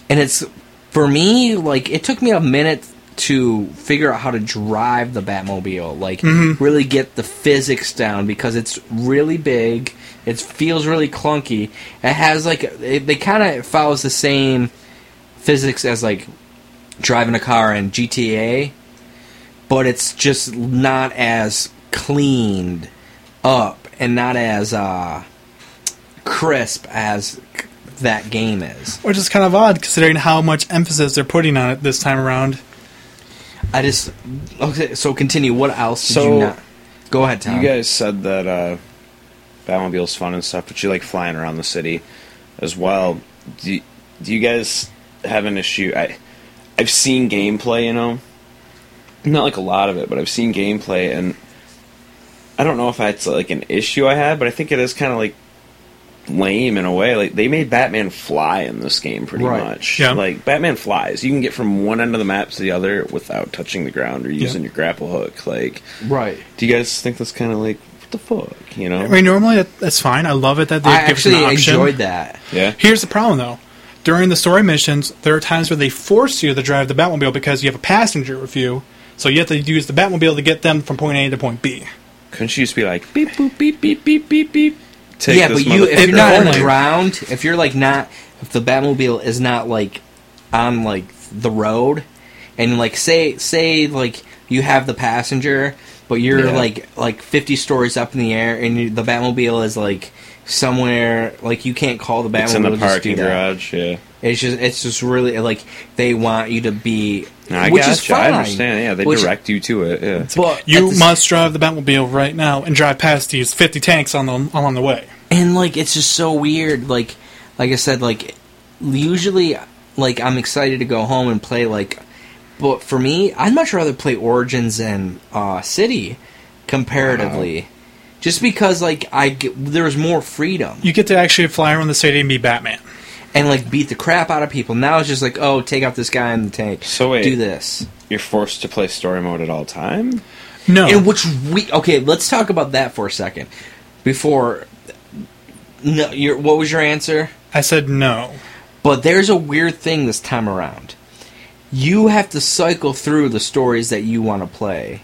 and it's for me like it took me a minute to figure out how to drive the Batmobile. Like mm-hmm. really get the physics down because it's really big. It feels really clunky. It has like it, they kind of follows the same physics as like driving a car in GTA, but it's just not as cleaned up and not as uh, crisp as that game is. Which is kind of odd considering how much emphasis they're putting on it this time around. I just okay. So continue. What else did So, you not? Go ahead, Tom. You guys said that uh, Batmobile's fun and stuff, but you like flying around the city as well. Do you, do you guys have an issue? I I've seen gameplay, you know, not like a lot of it, but I've seen gameplay, and I don't know if that's like an issue I had, but I think it is kind of like lame in a way. Like they made Batman fly in this game pretty Right. much. Yeah. Like Batman flies. You can get from one end of the map to the other without touching the ground or using Yeah. your grapple hook. Like right. do you guys think that's kind of like what the fuck? You know? I mean, normally that, that's fine. I love it that they I give us an actually option. enjoyed that. yeah. Here's the problem, though. During the story missions, there are times where they force you to drive the Batmobile because you have a passenger with you, so you have to use the Batmobile to get them from point A to point B. Couldn't you just be like beep boop beep beep beep beep beep? Take yeah, this but you if motherfucker you're not on home. the ground, if you're like not if the Batmobile is not like on like the road and like say say like you have the passenger but you're Yeah. like like 50 stories up in the air, and you, the Batmobile is like somewhere like you can't call the Batmobile. It's in the parking garage. Yeah. It's just it's just really like they want you to be, I which got is fine. I understand. Yeah, they Which- direct you to it. Yeah. But You at the- must drive the Batmobile right now and drive past these 50 tanks on the along the way. and like it's just so weird. Like like I said, like usually like I'm excited to go home and play like, but for me, I'd much rather play Origins and uh, City comparatively. Just because, like, I get, there's more freedom You get to actually fly around the city and be Batman. and like beat the crap out of people. Now it's just like, oh, take out this guy in the tank. So wait. do this. You're forced to play story mode at all time. No. In which we okay, let's talk about that for a second. Before, no, your what was your answer? I said no. But there's a weird thing this time around. You have to cycle through the stories that you want to play.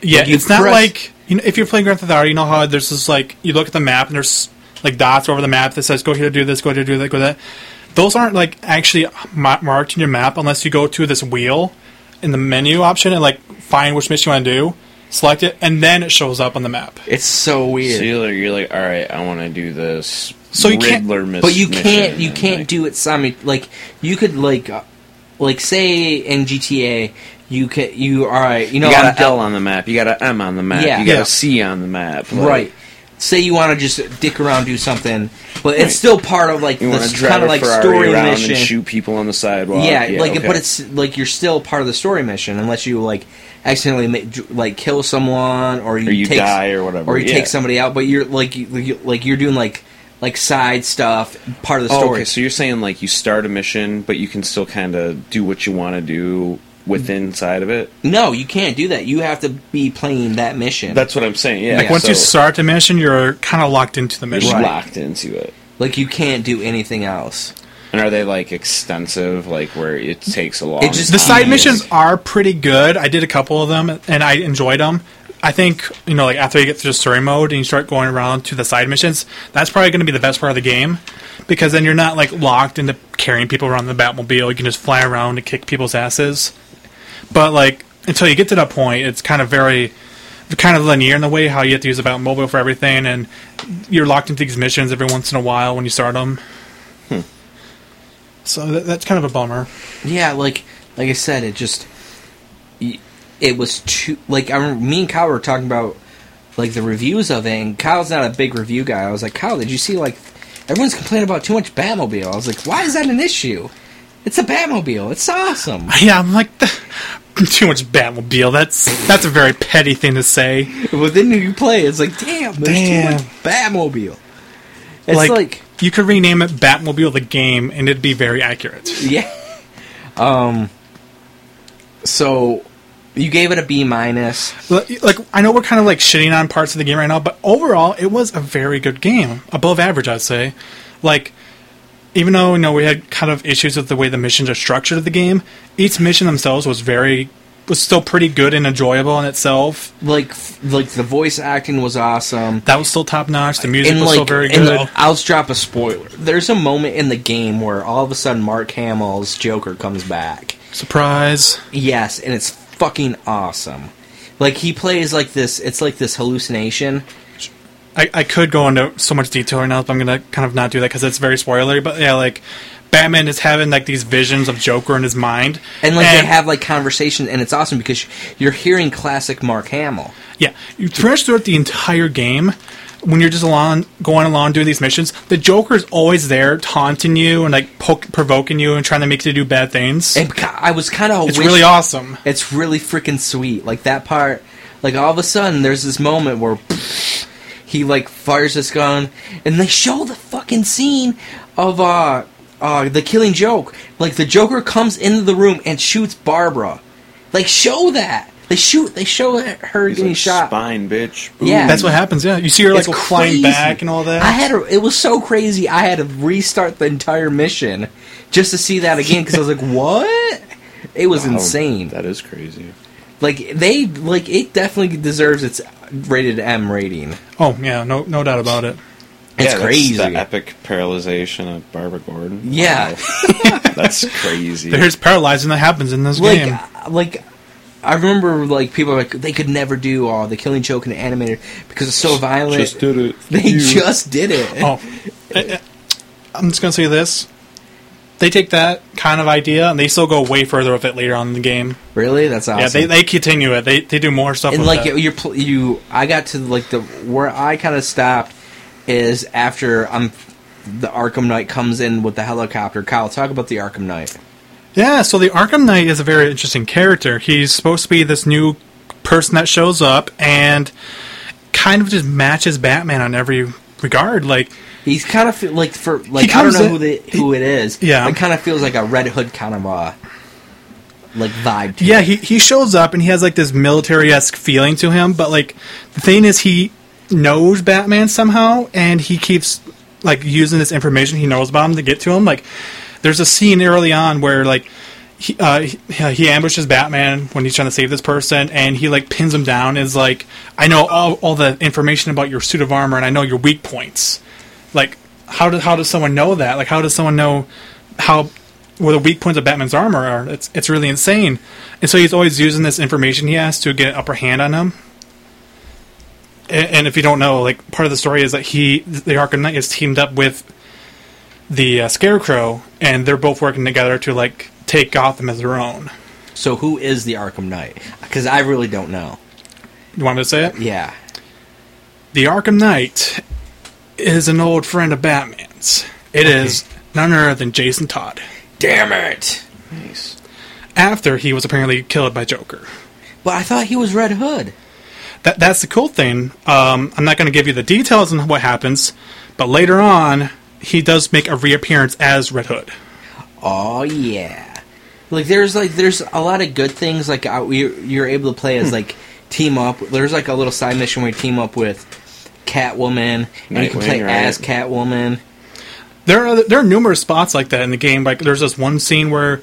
Yeah, Like, you it's not like you know, if you're playing Grand Theft Auto, you know how there's this like you look at the map and there's like dots over the map that says go here to do this, go here to do that, go that. Those aren't like actually ma- marked in your map unless you go to this wheel in the menu option and like find which mission you want to do, select it, and then it shows up on the map. It's so weird. So you're, you're like, all right, I want to do this. So you can't- Riddler miss- but you can't you can't like, do it simu like you could like uh, like say in GTA you can you all right you know You got I'm an L on the map. You got an M on the map. Yeah. You got Yeah. a C on the map. like, right say you want to just dick around do something but it's still part of like You want this kind of like Ferrari story mission and shoot people on the sidewalk. yeah, like okay. but it's like you're still part of the story mission unless you like accidentally ma- like kill someone or you, Or you take, die or whatever, or you yeah. take somebody out but you're like you, you like you're doing like like side stuff part of the Oh, story okay, so you're saying like you start a mission, but you can still kind of do what you want to do within side of it. no you can't do that you have to be playing that mission That's what I'm saying. Yeah. Like once so you start the mission, you're kind of locked into the mission. you're Right. locked into it. like you can't do anything else And are they like extensive, like where it takes a long? It just- The side missions are pretty good. I did a couple of them and I enjoyed them. I think you know, like after you get through the story mode and you start going around to the side missions, that's probably going to be the best part of the game because then you're not like locked into carrying people around the Batmobile. You can just fly around and kick people's asses. But like until you get to that point, it's kind of very kind of linear in the way how you have to use the Batmobile for everything, and you're locked into these missions every once in a while when you start them. Hmm. So that, that's kind of a bummer. Yeah, like like I said, it just y- it was too like I remember me and Kyle were talking about like the reviews of it, and Kyle's not a big review guy. I was like, Kyle, did you see like everyone's complaining about too much Batmobile? I was like, why is that an issue? It's a Batmobile. It's awesome. Yeah, I'm like too much Batmobile. That's that's a very petty thing to say. but then you play, it's like, damn, there's Damn. too much Batmobile. It's like, like you could rename it Batmobile the game, and it'd be very accurate. Yeah. Um. So, you gave it a B minus. Like I know we're kind of like shitting on parts of the game right now, but overall, it was a very good game, above average, I'd say. Like, even though you know we had kind of issues with the way the missions are structured of the game, each mission themselves was very was still pretty good and enjoyable in itself. Like, like the voice acting was awesome. That was still top notch. The music and was like, still very good. I'll just drop a spoiler. There's a moment in the game where all of a sudden Mark Hamill's Joker comes back. Surprise! Yes, and it's fucking awesome. Like he plays like this. It's like this hallucination. I, I could go into so much detail right now, but I'm gonna kind of not do that because it's very spoilery. But yeah, like Batman is having like these visions of Joker in his mind, And like they have like conversation, and it's awesome because you're hearing classic Mark Hamill. yeah. You pretty much throughout the entire game, when you're just along going along doing these missions, the Joker is always there taunting you and like poke, provoking you and trying to make you do bad things. And I was kind of it's really awesome. It's really freaking sweet. Like that part, like all of a sudden there's this moment where he like fires this gun, and they show the fucking scene of uh uh the Killing Joke. Like the Joker comes into the room and shoots Barbara. Like show that they shoot. They show her He's getting like, shot. Spine, bitch. Yeah. That's what happens. Yeah, you see her like It's flying crazy. back and all that. I had to, it was so crazy. I had to restart the entire mission just to see that again because I was like, "What?" It was Wow, insane. That is crazy. Like they like it definitely deserves its rated M rating. oh yeah, no no doubt about it. It's yeah, that's crazy. The epic paralyzation of Barbara Gordon. Yeah. Wow. that's crazy. There's paralyzing that happens in this like game. like I remember like people were like they could never do all the Killing Joke and animated because it's so violent. Just did it. they just did it. Oh, I- I- I'm just gonna say this: they take that kind of idea and they still go way further with it later on in the game. Really? That's awesome. Yeah, they, they continue it. They they do more stuff. and with like that. you're pl- you i got to like the where i kind of stopped is after i'm the arkham knight comes in with the helicopter kyle talk about the arkham knight Yeah, so the Arkham Knight is a very interesting character. He's supposed to be this new person that shows up and kind of just matches Batman on every regard. Like, he's kind of like for like i don't know in- who the who it is Yeah. it kind of feels like a red hood kind of uh like vibe to yeah, it. he, he shows up and he has like this military esque feeling to him, but like the thing is, he knows Batman somehow and he keeps like using this information he knows about him to get to him. Like, there's a scene early on where like he, uh, he, he ambushes Batman when he's trying to save this person, and he like pins him down. Is like, I know all, all the information about your suit of armor, and I know your weak points. Like, how does how does someone know that? Like, how does someone know how where the weak points of Batman's armor are? It's it's really insane. And so he's always using this information he has to get an upper hand on him. And, and if you don't know, like part of the story is that he, the Arkham Knight, is teamed up with the uh, Scarecrow, and they're both working together to like take Gotham as their own. so who is the arkham knight because i really don't know You want me to say it? yeah The Arkham Knight is an old friend of Batman's. It is none other than Jason Todd. damn it Nice. After he was apparently killed by Joker. but i thought he was red hood That that's the cool thing. Um, I'm not going to give you the details on what happens, but later on, he does make a reappearance as Red Hood. Oh yeah, like there's like there's a lot of good things like uh, you're, you're able to play as like team up. There's like a little side mission where you team up with Catwoman, and you can Nightwing, play right. as Catwoman. There are there are numerous spots like that in the game. Like there's this one scene where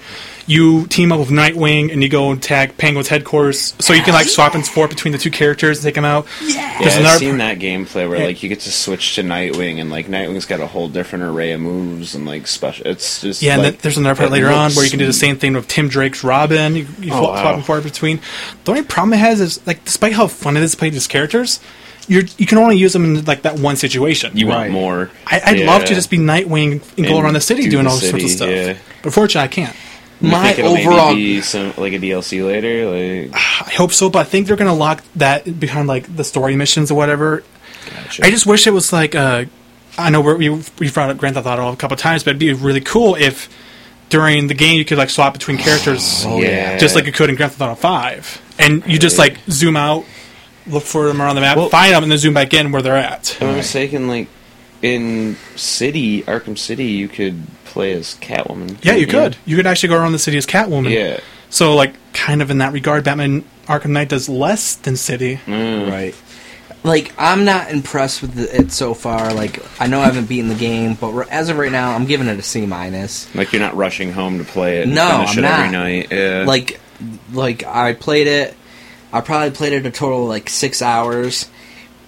you team up with Nightwing and you go and tag Penguin's headquarters, so you can like swap and forth between the two characters and take them out. Yeah, There's Yeah, another I've seen par- that gameplay where Yeah. like you get to switch to Nightwing and like Nightwing's got a whole different array of moves and like special. It's just Yeah, and like, then there's another part later on where you can do the same thing with Tim Drake's Robin. You, you Oh, swap, wow. swap and forth between. The only problem it has is like, despite how fun it is to play these characters, you you can only use them in like that one situation. You Right. want more? I, I'd love to just be Nightwing and go And around the city do doing the all sorts of stuff. yeah. But unfortunately, I can't. You My think it'll overall- maybe be some like a DLC later. Like, I hope so, but I think they're gonna lock that behind like the story missions or whatever. gotcha. I just wish it was like uh, I know we're, we we brought up Grand Theft Auto a couple times, but it'd be really cool if during the game you could like swap between characters, Oh, yeah. just like you could in Grand Theft Auto Five, and you just like zoom out, look for them around the map, Well- find them, and then zoom back in where they're at. If I'm not mistaken, like in City, Arkham City, you could play as Catwoman. Yeah, you couldn't could. You could actually go around the city as Catwoman. Yeah. So like, kind of in that regard, Batman Arkham Knight does less than City. Mm. right. Like I'm not impressed with the, it so far. Like I know I haven't beaten the game, but r- as of right now, I'm giving it a C minus. Like you're not rushing home to play it. And No, finish I'm it every not. night. Yeah. like like I played it I probably played it a total of like six hours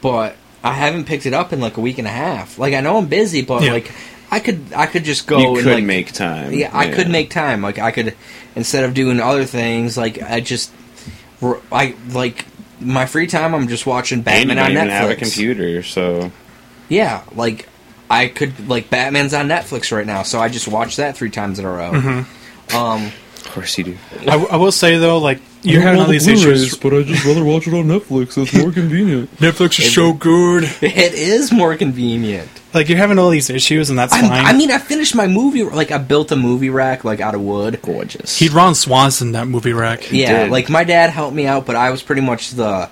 but I haven't picked it up in like a week and a half like I know I'm busy but Yeah. like I could I could just go you and could like make time. yeah I could make time like I could instead of doing other things like I just r- I like my free time I'm just watching Batman on Netflix have a computer, so yeah like I could like Batman's on Netflix right now so I just watch that three times in a row Mm-hmm. um of course you do. I, w- I will say though, like you're having all these issues. but I just rather watch it on Netflix. It's more convenient. Netflix is so good. it is more convenient Like you're having all these issues, and that's I'm, fine. I mean, I finished my movie. Like, I built a movie rack like out of wood. Gorgeous. He'd Ron Swanson that movie wreck. Yeah, did. like my dad helped me out, but I was pretty much the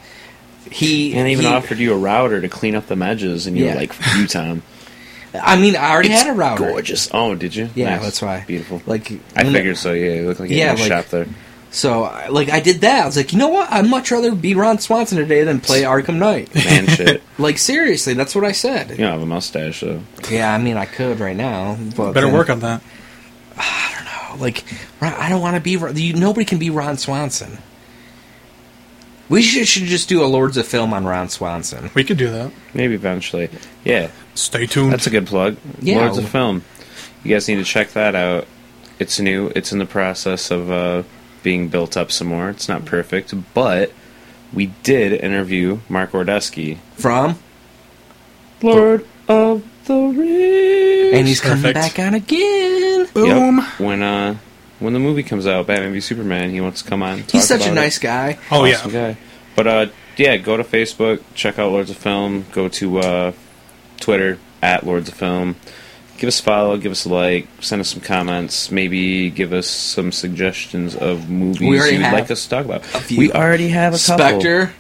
he. and they even he- offered you a router to clean up the edges, and you Yeah. were like, "You, time." I mean, I already It's had a router. Gorgeous. Oh, did you? Yeah, Nice. that's why. Beautiful. Like I when- figured so. Yeah, you look like you Yeah, had a like- shop there. So, like, I did that. I was like, you know what? I'd much rather be Ron Swanson today than play Arkham Knight. Man, shit. like, seriously, that's what I said. You don't have a mustache, so Yeah, I mean, I could right now, but Better then- work on that. I don't know. Like, Ron- I don't want to be. You, nobody can be Ron Swanson. We should, should just do a Lords of Film on Ron Swanson. We could do that. maybe eventually. Yeah, Stay tuned. that's a good plug. Yeah. Lords of Film. You guys need to check that out. It's new. It's in the process of uh, being built up some more. It's not perfect, but we did interview Mark Ordesky, From Lord of the Rings, and he's coming Perfect. back on again. Boom. Yep. When uh when the movie comes out, Batman v Superman, he wants to come on. and He's talk such a about it. nice guy. Oh Awesome yeah. guy. But uh, yeah, go to Facebook, check out Lords of Film. Go to uh, Twitter at Lords of Film. Give us a follow, give us a like, send us some comments. Maybe give us some suggestions of movies We already you'd like us to talk about. We already have a couple. Spectre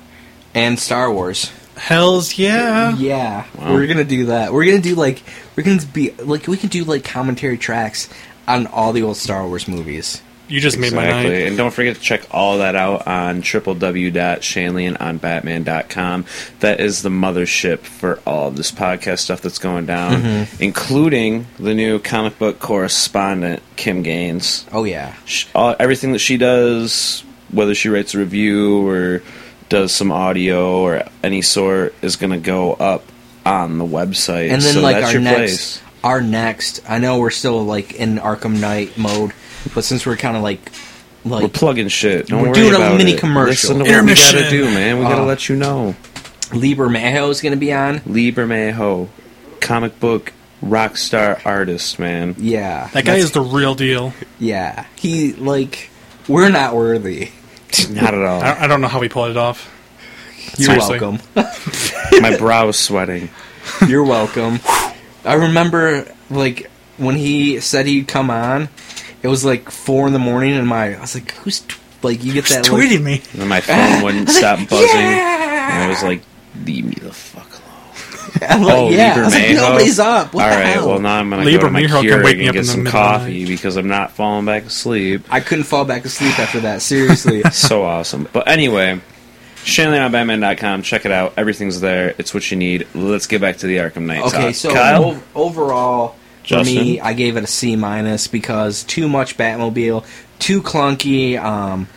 and Star Wars. Hell's yeah. Yeah, Wow. we're gonna do that. We're gonna do like we're gonna be like we can do like commentary tracks on all the old Star Wars movies. You just made my Exactly. night. And don't forget to check all that out on www.shanleyononbatman.com. That is the mothership for all of this podcast stuff that's going down, Mm-hmm. including the new comic book correspondent, Kim Gaines. Oh yeah, sh all, everything that she does, whether she writes a review or does some audio or any sort, is going to go up on the website. and then so like that's our your next, place. our next. I know we're still like in Arkham Knight mode, but since we're kind of like We're like plugging shit. Don't We're worry doing a mini it. commercial. Listen to what we Intermission. gotta do, man. We gotta Uh, let you know. Lieber Mayo is gonna be on. Lieber Mayho, comic book rock star artist, man. Yeah, That guy is the real deal. yeah. He like we're not worthy. Not at all. I, I don't know how he pulled it off. You're Seriously. welcome. My brow is sweating. You're welcome. I remember like when he said he'd come on. It was like four in the morning, and my I was like, "Who's t-? like?" You get He's that like, me. And my phone wouldn't stop buzzing. And I was like, leave me the fuck alone. I'm like, Oh, yeah. Lieber I was like, Mayho? nobody's up. What All the right, hell? well now I'm gonna Lieber go to my Mayho can Keurig wake and get some middle of coffee because I'm not falling back asleep. I couldn't fall back asleep after that. Seriously. so awesome. But anyway, ShanleyOnBatman.com. Check it out. Everything's there. It's what you need. Let's get back to the Arkham Knight. okay, talk. so Kyle, ov- overall, for Justin? me, I gave it a C minus because too much Batmobile, too clunky. Um,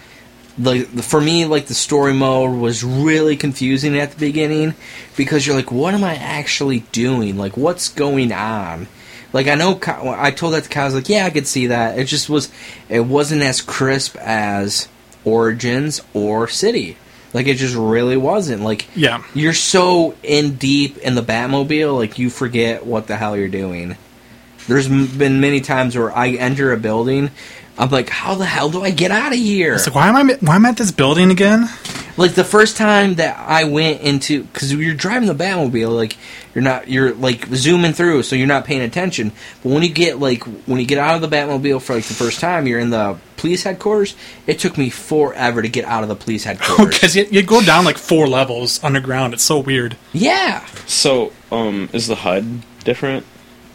the, the for me, like the story mode was really confusing at the beginning because you're like, what am I actually doing? Like, what's going on? Like I know, I told that to Kyle. I was like, yeah, I could see that. It just was, it wasn't as crisp as Origins or City. Like it just really wasn't. Like Yeah. you're so in deep in the Batmobile, like you forget what the hell you're doing. There's m- been many times where I enter a building, I'm like, how the hell do I get out of here? It's like, why am I? Why am I at this building again? Like the first time that I went into, because you're driving the Batmobile, like you're not, you're like zooming through, so you're not paying attention. But when you get like when you get out of the Batmobile for like the first time, you're in the police headquarters. It took me forever to get out of the police headquarters. Because you, you go down like four levels underground. It's so weird. yeah, so um, is the HUD different?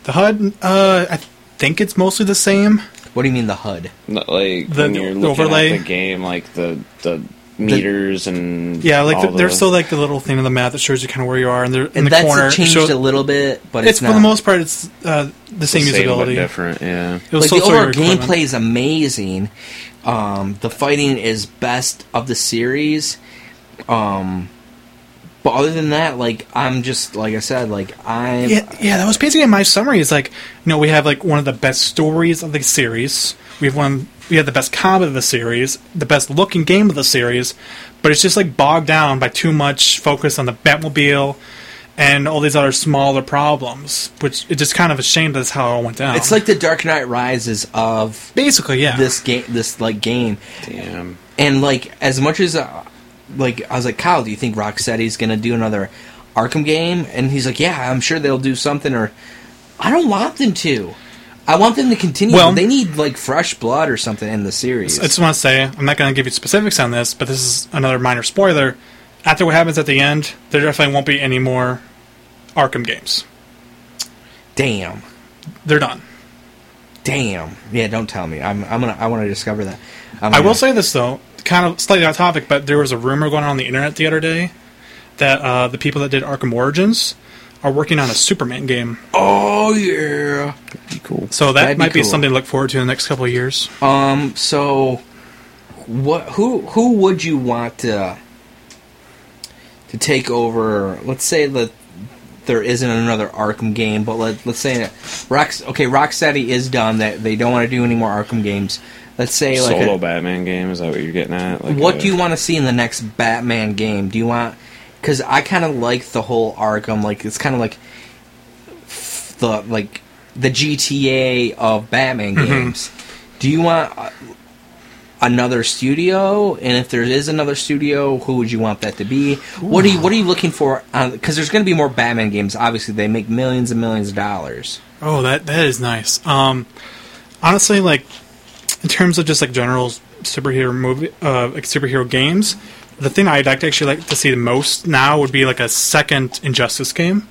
The HUD, uh, I think it's mostly the same. what do you mean the HUD? Not Like The- when you're the looking overlay? at the game, like the the meters and Yeah, like all the, there's still like the little thing on the map that shows you kind of where you are, and they're in And the that's corner. changed show- a little bit, but it's it's, for the most part, it's uh, the same same but usability. different. Yeah. It was like the overall gameplay is amazing. Um, the fighting is best of the series. Um, but other than that, like I'm just like I said, like I'm Yeah, yeah, that was basically my summary. Is like, you know, we have like one of the best stories of the series. We have one. We have the best combat of the series, the best looking game of the series, but it's just like bogged down by too much focus on the Batmobile and all these other smaller problems. Which it's just kind of a shame that's how it all went down. It's like the Dark Knight Rises of basically, yeah. this game, this like game, Damn. and like as much as uh, like I was like, Kyle, do you think Rocksteady's gonna do another Arkham game? And he's like, Yeah, I'm sure they'll do something. Or I don't want them to. I want them to continue. Well- they need like fresh blood or something in the series. I just want to say, I'm not going to give you specifics on this, but this is another minor spoiler. After what happens at the end, there definitely won't be any more Arkham games. Damn. They're done. Damn. Yeah, don't tell me. I'm. I'm gonna. I want to discover that. I'm I gonna- will say this though, kind of slightly off topic, but there was a rumor going on, on the internet the other day that uh, the people that did Arkham Origins are working on a Superman game. Oh yeah. Be cool. So that That'd might be cool. something to look forward to in the next couple of years. Um. So, what? Who? Who would you want to to take over? Let's say that there isn't another Arkham game, but let let's say that Rock. Okay, Rocksteady is done. That they don't want to do any more Arkham games. Let's say like Solo a, Batman game. Is that what you're getting at? Like what a- do you want to see in the next Batman game? Do you want because I kind of like the whole Arkham, like it's kind of like the like the GTA of Batman Mm-hmm. games. Do you want uh, another studio? And if there is another studio, who would you want that to be? What are you What are you looking for? Because there's going to be more Batman games. Obviously, they make millions and millions of dollars. Oh, that that is nice. Um, honestly, like in terms of just like general superhero movie, uh, like superhero games, the thing I'd like to actually like to see the most now would be like a second Injustice game.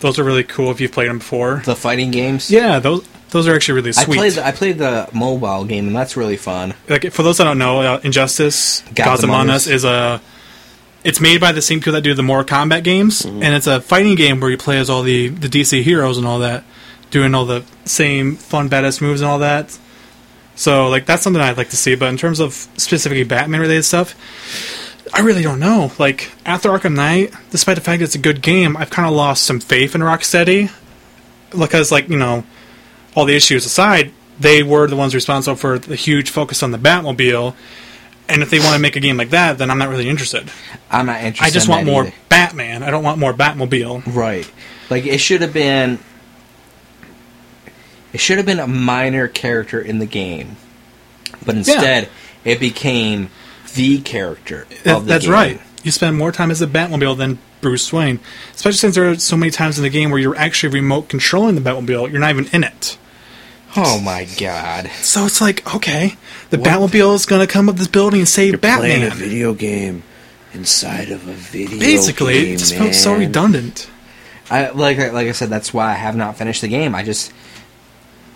Those are really cool if you've played them before. The fighting games. Yeah, those those are actually really I sweet. played the, I played the mobile game and that's really fun. like for those that don't know, uh, Injustice Gods Gods Among. Us is a. It's made by the same people that do the Mortal Kombat games, Mm-hmm. and it's a fighting game where you play as all the the DC heroes and all that, doing all the same fun badass moves and all that. So like that's something I'd like to see. But in terms of specifically Batman related stuff, I really don't know. Like after Arkham Knight, despite the fact that it's a good game, I've kind of lost some faith in Rocksteady because like you know all the issues aside, they were the ones responsible for the huge focus on the Batmobile. And if they want to make a game like that, then I'm not really interested. I'm not interested. I just in want more either. Batman. I don't want more Batmobile. Right. Like it should have been it should have been a minor character in the game. But instead it became the character That- the that's game. right. You spend more time as the Batmobile than Bruce Wayne, especially since there are so many times in the game where you're actually remote controlling the Batmobile. You're not even in it. Oh my god. So it's like, okay, the Batmobile is going to come up this building and save You're playing a video game inside of a video. Basically, game, it just felt so redundant. I like like I said that's why I have not finished the game. I just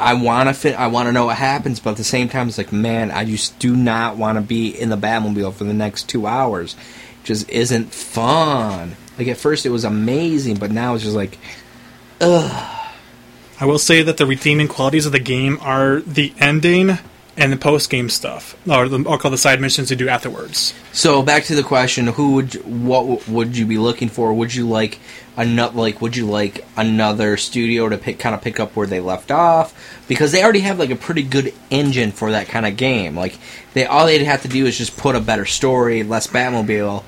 I want to fit I want to know what happens, but at the same time it's like man, I just do not want to be in the Batmobile for the next 2 hours. It just isn't fun. Like at first it was amazing, but now it's just like ugh. I will say that the redeeming qualities of the game are the ending and the post game stuff, or the, I'll call the side missions you do afterwards. So back to the question: Who would what would you be looking for? Would you like another like Would you like another studio to pick kind of pick up where they left off? Because they already have like a pretty good engine for that kind of game. Like they all they'd have to do is just put a better story, less Batmobile,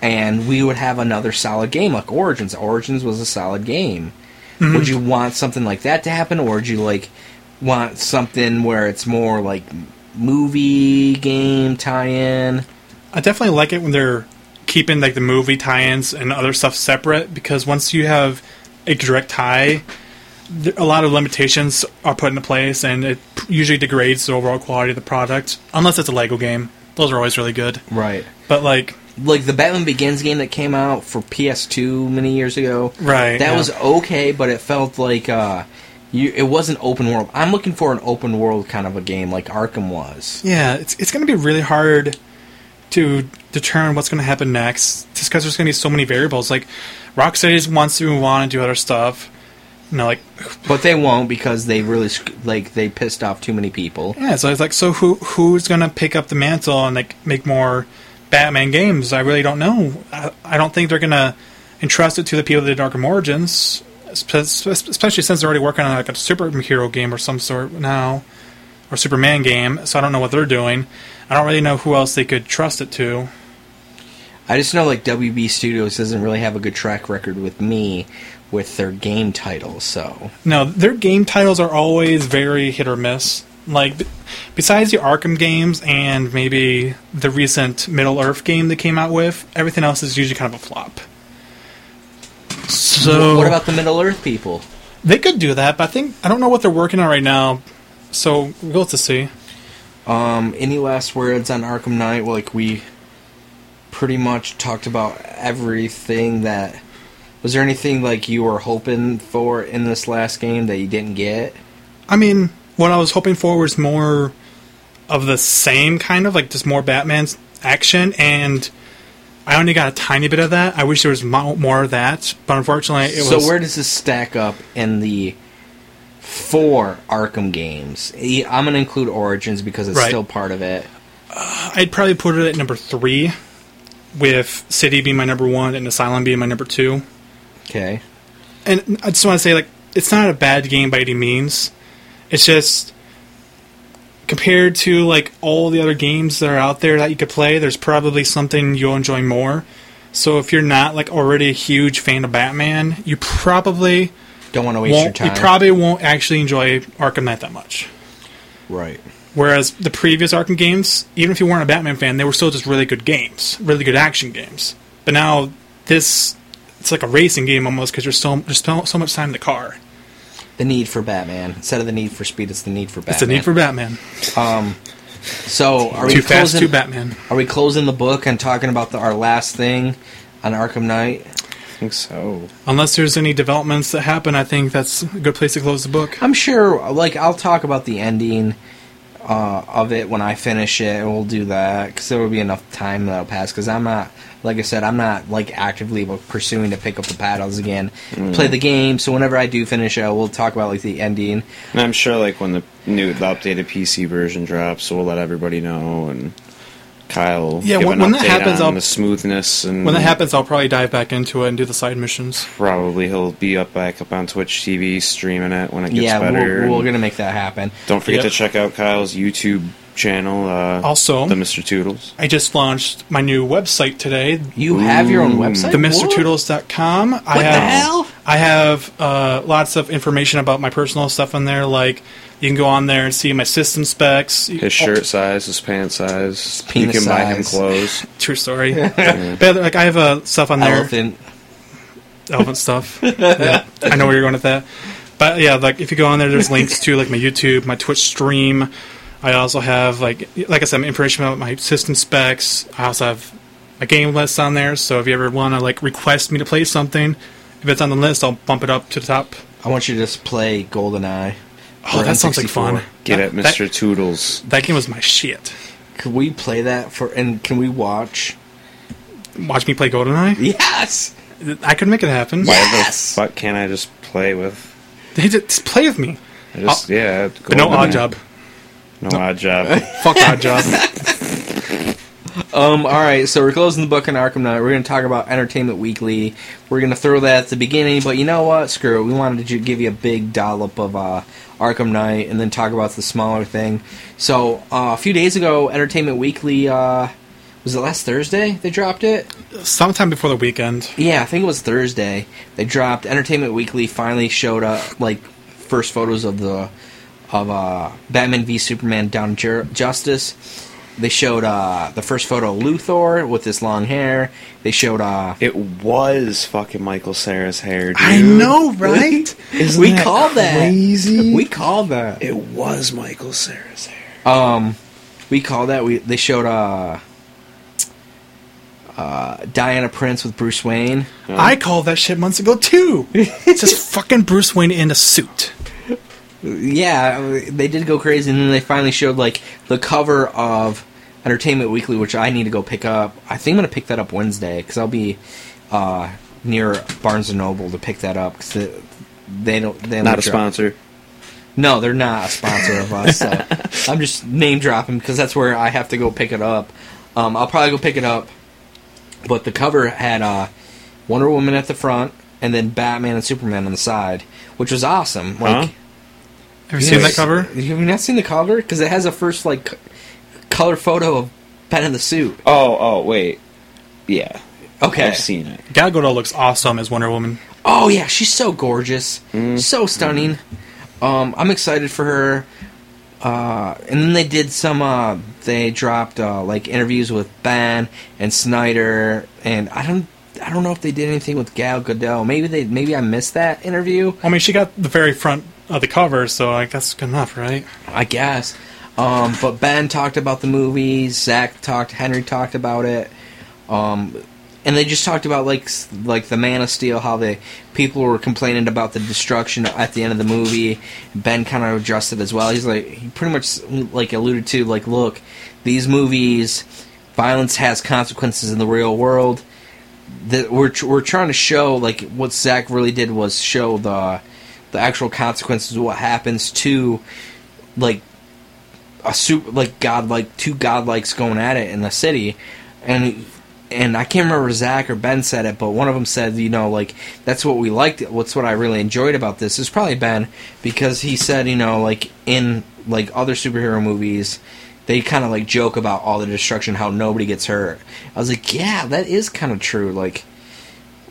and we would have another solid game like Origins. Origins was a solid game. Mm-hmm. Would you want something like that to happen, or would you like want something where it's more like movie game tie-in? I definitely like it when they're keeping like the movie tie-ins and other stuff separate because once you have a direct tie, a lot of limitations are put into place, and it usually degrades the overall quality of the product. Unless it's a Lego game, those are always really good. Right. But like, like the Batman Begins game that came out for PS2 many years ago. Right, That yeah. was okay, but it felt like uh, you, it wasn't open world. I'm looking for an open world kind of a game like Arkham was. yeah, it's it's going to be really hard to determine what's going to happen next, just because there's going to be so many variables. Like, Rocksteady wants to move on and do other stuff. You know, like But they won't because they really like they pissed off too many people. Yeah, so it's like, so who who's gonna pick up the mantle and like make more Batman games? I really don't know. I, I don't think they're gonna entrust it to the people that did Arkham Origins, spe- spe- especially since they're already working on like a superhero game or some sort now, or Superman game. So I don't know what they're doing. I don't really know who else they could trust it to. I just know like WB Studios doesn't really have a good track record with me with their game titles. So No, their game titles are always very hit or miss. Like, b- besides the Arkham games and maybe the recent Middle Earth game they came out with, everything else is usually kind of a flop. So what about the Middle Earth people? they could do that, but I think I don't know what they're working on right now. So we'll have to see. Um, any last words on Arkham Knight? Like we pretty much talked about everything that. Was there anything like you were hoping for in this last game that you didn't get? I mean, what I was hoping for was more of the same kind of like just more Batman's action, and I only got a tiny bit of that. I wish there was more of that, but unfortunately, it so was. So where does this stack up in the four Arkham games? I'm gonna include Origins because it's Right. still part of it. Uh, I'd probably put it at number three, with City being my number one and Asylum being my number two. Okay. And I just want to say, like, it's not a bad game by any means. It's just compared to like all the other games that are out there that you could play, there's probably something you'll enjoy more. So if you're not like already a huge fan of Batman, you probably Don't want to waste your won't. You probably won't actually enjoy Arkham Knight that much. right. Whereas the previous Arkham games, even if you weren't a Batman fan, they were still just really good games, really good action games. But now this, it's like a racing game almost because there's so there's so, so much time in the car. The need for Batman instead of the need for speed, it's the need for Batman. It's the need for Batman. Um, so are we Too fast, closing? too Batman. Are we closing the book and talking about the, our last thing on Arkham Knight? I think so. Unless there's any developments that happen, I think that's a good place to close the book. I'm sure. Like I'll talk about the ending uh, of it when I finish it, and we'll do that because there will be enough time that'll pass. Because I'm not, like I said, I'm not like actively pursuing to pick up the paddles again, play the game. So whenever I do finish it, we'll talk about like the ending. And I'm sure, like when the new, the updated PC version drops, we'll let everybody know. And Kyle, Yeah, give when- an when that happens, on I'll- the smoothness. And When that happens, I'll probably dive back into it and do the side missions. probably he'll be up back up on Twitch TV streaming it when it gets yeah, better. we're, we're gonna make that happen. Don't forget Yep. to check out Kyle's YouTube channel. Uh, Also, the Mr. Toodles. I just launched my new website today, You have your own website. the What? MrToodles.com. I What the have, hell? I have uh, lots of information about my personal stuff on there. Like you can go on there and see my system specs. His shirt size, his pant size. you penis can buy him size. Clothes. true story. but like I have uh, stuff on there, Elephant. elephant stuff. yeah, I know where you're going with that. But yeah, like if you go on there, there's links to like my YouTube, my Twitch stream. I also have like like I said, information about my system specs. I also have my game list on there. So if you ever want to like request me to play something, if it's on the list, I'll bump it up to the top. I want you to just play GoldenEye. Oh, that sounds like fun. Get that, it, Mr. Toodles. That, that game was my shit. Could we play that for? And can we watch? Watch me play GoldenEye. Yes. I could make it happen. Why Yes! the fuck can't I just play with? They just play with me. I just yeah. But no odd job. No odd job. Fuck odd job. Um. All right. So we're closing the book on Arkham Knight. We're going to talk about Entertainment Weekly. We're going to throw that at the beginning, but you know what? Screw it. We wanted to give you a big dollop of uh, Arkham Knight, and then talk about the smaller thing. So uh, a few days ago, Entertainment Weekly. Uh, was it last Thursday? They dropped it. Sometime before the weekend. Yeah, I think it was Thursday. They dropped Entertainment Weekly. Finally showed up like first photos of the of uh, Batman v Superman: Down Ju- Justice. They showed uh, the first photo of Luthor with his long hair. They showed uh, it was fucking Michael Cera's hair. Dude. I know, right? Isn't we that called that. crazy? We called that. It was Michael Cera's hair. Um, we called that. We they showed uh, uh, Diana Prince with Bruce Wayne. I called that shit months ago too. It's just fucking Bruce Wayne in a suit. Yeah, they did go crazy, and then they finally showed like the cover of Entertainment Weekly, which I need to go pick up. I think I'm gonna pick that up Wednesday because I'll be uh, near Barnes and Noble to pick that up because they, they don't. They Not a drop- sponsor. No, they're not a sponsor of us. So I'm just name dropping because that's where I have to go pick it up. Um, I'll probably go pick it up, but the cover had uh, Wonder Woman at the front and then Batman and Superman on the side, which was awesome. Like. Huh? Have you seen that cover? Have you not seen the cover? Because it has a first like c- color photo of Ben in the suit. Oh, oh, wait. Yeah, Okay. I've seen it. Gal Gadot looks awesome as Wonder Woman. Oh yeah, she's so gorgeous, so stunning. Um, I'm excited for her. Uh, and then they did some. Uh, they dropped uh, like interviews with Ben and Snyder, and I don't. I don't know if they did anything with Gal Gadot. Maybe they. Maybe I missed that interview. I mean, she got the very front of the cover, so like that's good enough, right? I guess. Um, but Ben talked about the movie. Zack talked. Henry talked about it. Um, and they just talked about like like the Man of Steel, how they people were complaining about the destruction at the end of the movie. Ben kind of addressed it as well. He's like he pretty much like alluded to like, look, these movies, violence has consequences in the real world. That we're we're trying to show like what Zack really did was show the the actual consequences of what happens to like a super like godlike two godlikes going at it in the city and and I can't remember Zack or Ben said it, but one of them said, you know, like that's what we liked. What's what I really enjoyed about this is probably Ben because he said, you know, like in like other superhero movies, they kind of like joke about all the destruction, how nobody gets hurt. I was like, yeah, that is kind of true. Like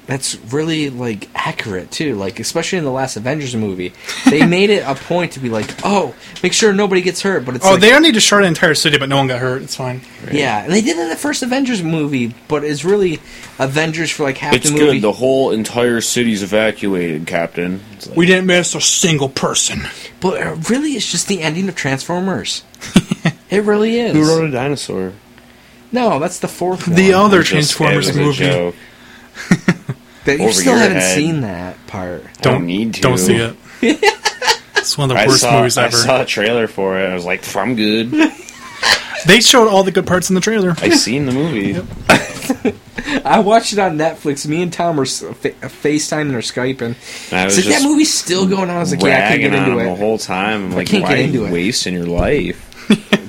that's really like accurate too. Like especially in the last Avengers movie, they made it a point to be like, oh, make sure nobody gets hurt. But it's Oh, like, they don't need to short an entire city, but no one got hurt. It's fine. yeah, and they did it in the first Avengers movie, but it's really Avengers for like half It's the movie. good. The whole entire city's evacuated, Captain. Like, We didn't miss a single person. But uh, really, it's just the ending of Transformers. it really is. who wrote a dinosaur? No, that's the fourth one. The other It just- it Transformers movie. joke. That you over still your haven't head. seen that part. I don't need to. Don't see it. it's one of the I worst saw, movies I saw a trailer for it. I was like, "Pff, I'm good. They showed all the good parts in the trailer. I've seen the movie. I watched it on Netflix. Me and Tom were s- fa- FaceTiming or Skyping. And I was So that movie's still going on. I was like, yeah, I can't get into it. the whole time. I'm like, can't why get are into you it. wasting your life?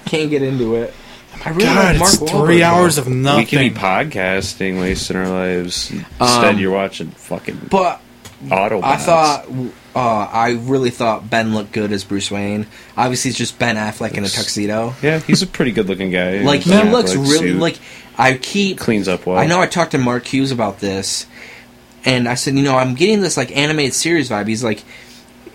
Can't get into it. I really God, like Mark it's Wahlberg, three hours of nothing. We nothing. could be podcasting, wasting our lives. Instead, Um, you're watching fucking But Autobots. I thought, uh, I really thought Ben looked good as Bruce Wayne. Obviously, it's just Ben Affleck in a tuxedo. yeah, he's a pretty good-looking guy. Like he Ben looks Affleck really suit like. I keep cleans up well. I know I talked to Mark Hughes about this, and I said, you know, I'm getting this like animated series vibe. He's like,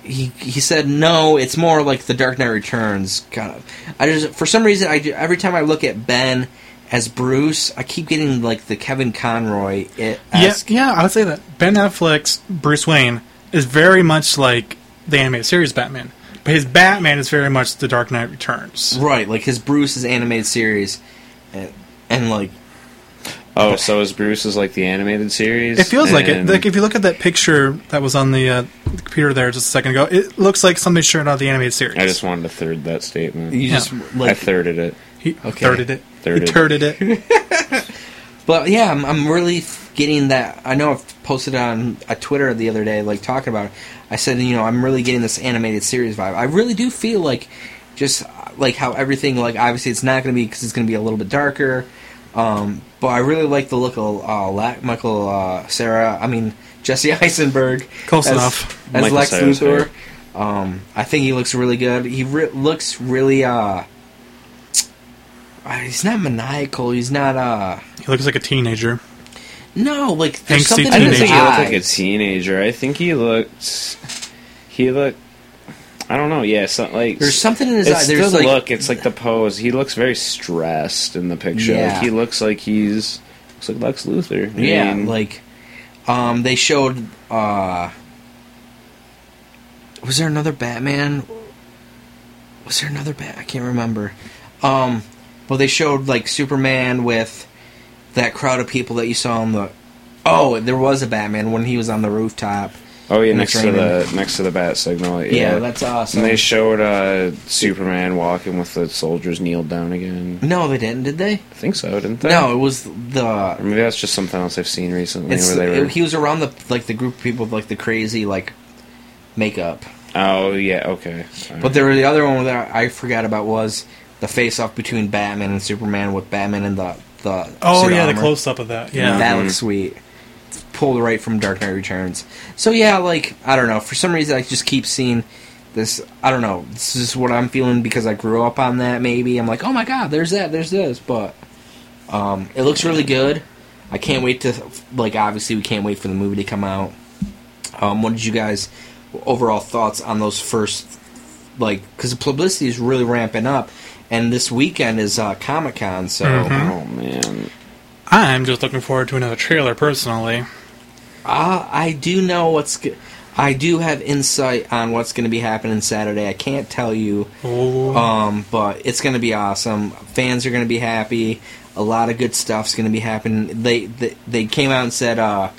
he he said, no, it's more like the Dark Knight Returns kind of. I just for some reason, I do- every time I look at Ben as Bruce, I keep getting like the Kevin Conroy it. yeah, yeah, I would say that Ben Affleck's Bruce Wayne is very much like the animated series Batman, but his Batman is very much the Dark Knight Returns. right, like his Bruce's animated series, and, and like Oh, so is Bruce is like the animated series? It feels like it. Like if you look at that picture that was on the, uh, the computer there just a second ago, it looks like somebody shared out of the animated series. I just wanted to third that statement. you Yeah. just like, I thirded it. he Okay. thirded it. Thirded. He turded it. But yeah, I'm, I'm really getting that. I know I've posted on a Twitter the other day, like talking about. It. I said, you know, I'm really getting this animated series vibe. I really do feel like, just uh, like how everything, like obviously it's not going to be because it's going to be a little bit darker. Um, but I really like the look of uh, La- Michael uh, Cera. I mean Jesse Eisenberg. Close as, enough. as Michael Lex Cera's Luthor. Um, I think he looks really good. He re- looks really. uh uh, He's not maniacal. He's not. uh He looks like a teenager. no, like there's Angsty something I in didn't think he looked like a teenager. I think he looked. He looked. I don't know. Yeah, so, like There's something in his it's eye. There's the like look. It's like the pose. He looks very stressed in the picture. Yeah. Like he looks like he's looks like Lex Luthor. I yeah, mean, like um they showed uh was there another Batman? Was there another Bat? I can't remember. Um well they showed like Superman with that crowd of people that you saw on the Oh, there was a Batman when he was on the rooftop. Oh yeah, next to the next to the bat signal. Yeah, Yeah, that's awesome. And they showed uh, Superman walking with the soldiers kneeled down again. no, they didn't, did they? I think so, didn't they? No, it was Or the maybe that's just something else I've seen recently where they were. he was around the like the group of people with like the crazy like makeup. oh yeah, okay. But there was the other one that I forgot about was the face off between Batman and Superman with Batman and the the Oh suit yeah, the close up of that. Yeah. That Mhm. looks sweet. It's pulled right from Dark Knight Returns. So yeah, like I don't know. For some reason, I just keep seeing this. I don't know. This is what I'm feeling because I grew up on that. Maybe I'm like, oh my god, there's that, there's this. But um, it looks really good. I can't wait to like. Obviously, we can't wait for the movie to come out. Um, what did you guys overall thoughts on those first like because the publicity is really ramping up, and this weekend is uh, Comic Con, so. Mhm. oh man, I'm just looking forward to another trailer personally. Uh, I do know what's. Go- I do have insight on what's going to be happening Saturday. I can't tell you, um, but it's going to be awesome. Fans are going to be happy. A lot of good stuff's going to be happening. They, they they came out and said uh,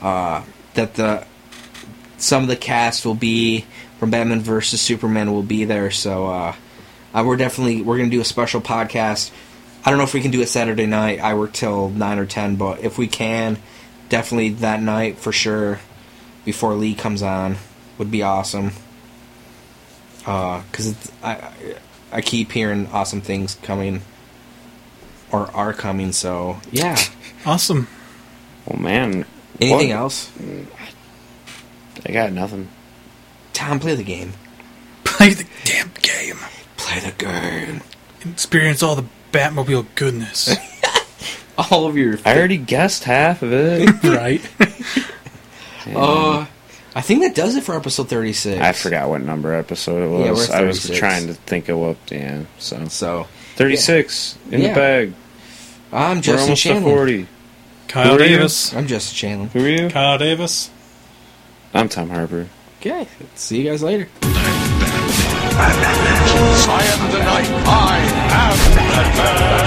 uh, that the some of the cast will be from Batman versus Superman will be there. So uh, uh, we're definitely we're going to do a special podcast. I don't know if we can do it Saturday night. I work till nine or ten, but if we can, definitely that night for sure. Before Lee comes on, would be awesome. Uh, because I, I I keep hearing awesome things coming. or are coming. So yeah. Awesome. Oh man. Anything What? else? I got nothing. Tom, play the game. Play the damn game. Play the game. Experience all the Batmobile goodness. All of your. I already guessed half of it. right? Uh, I think that does it for episode thirty-six. I forgot what number episode it Yeah, was. we're I was 36. trying to think of what. Yeah, so So 36 in Yeah. the bag. I'm We're Justin almost to Shanlon. 40. Kyle Who are you? Davis. I'm Justin Shanlon. Who are you? Kyle Davis. I'm Tom Harper. Okay. See you guys later. I am the night. I am Batman.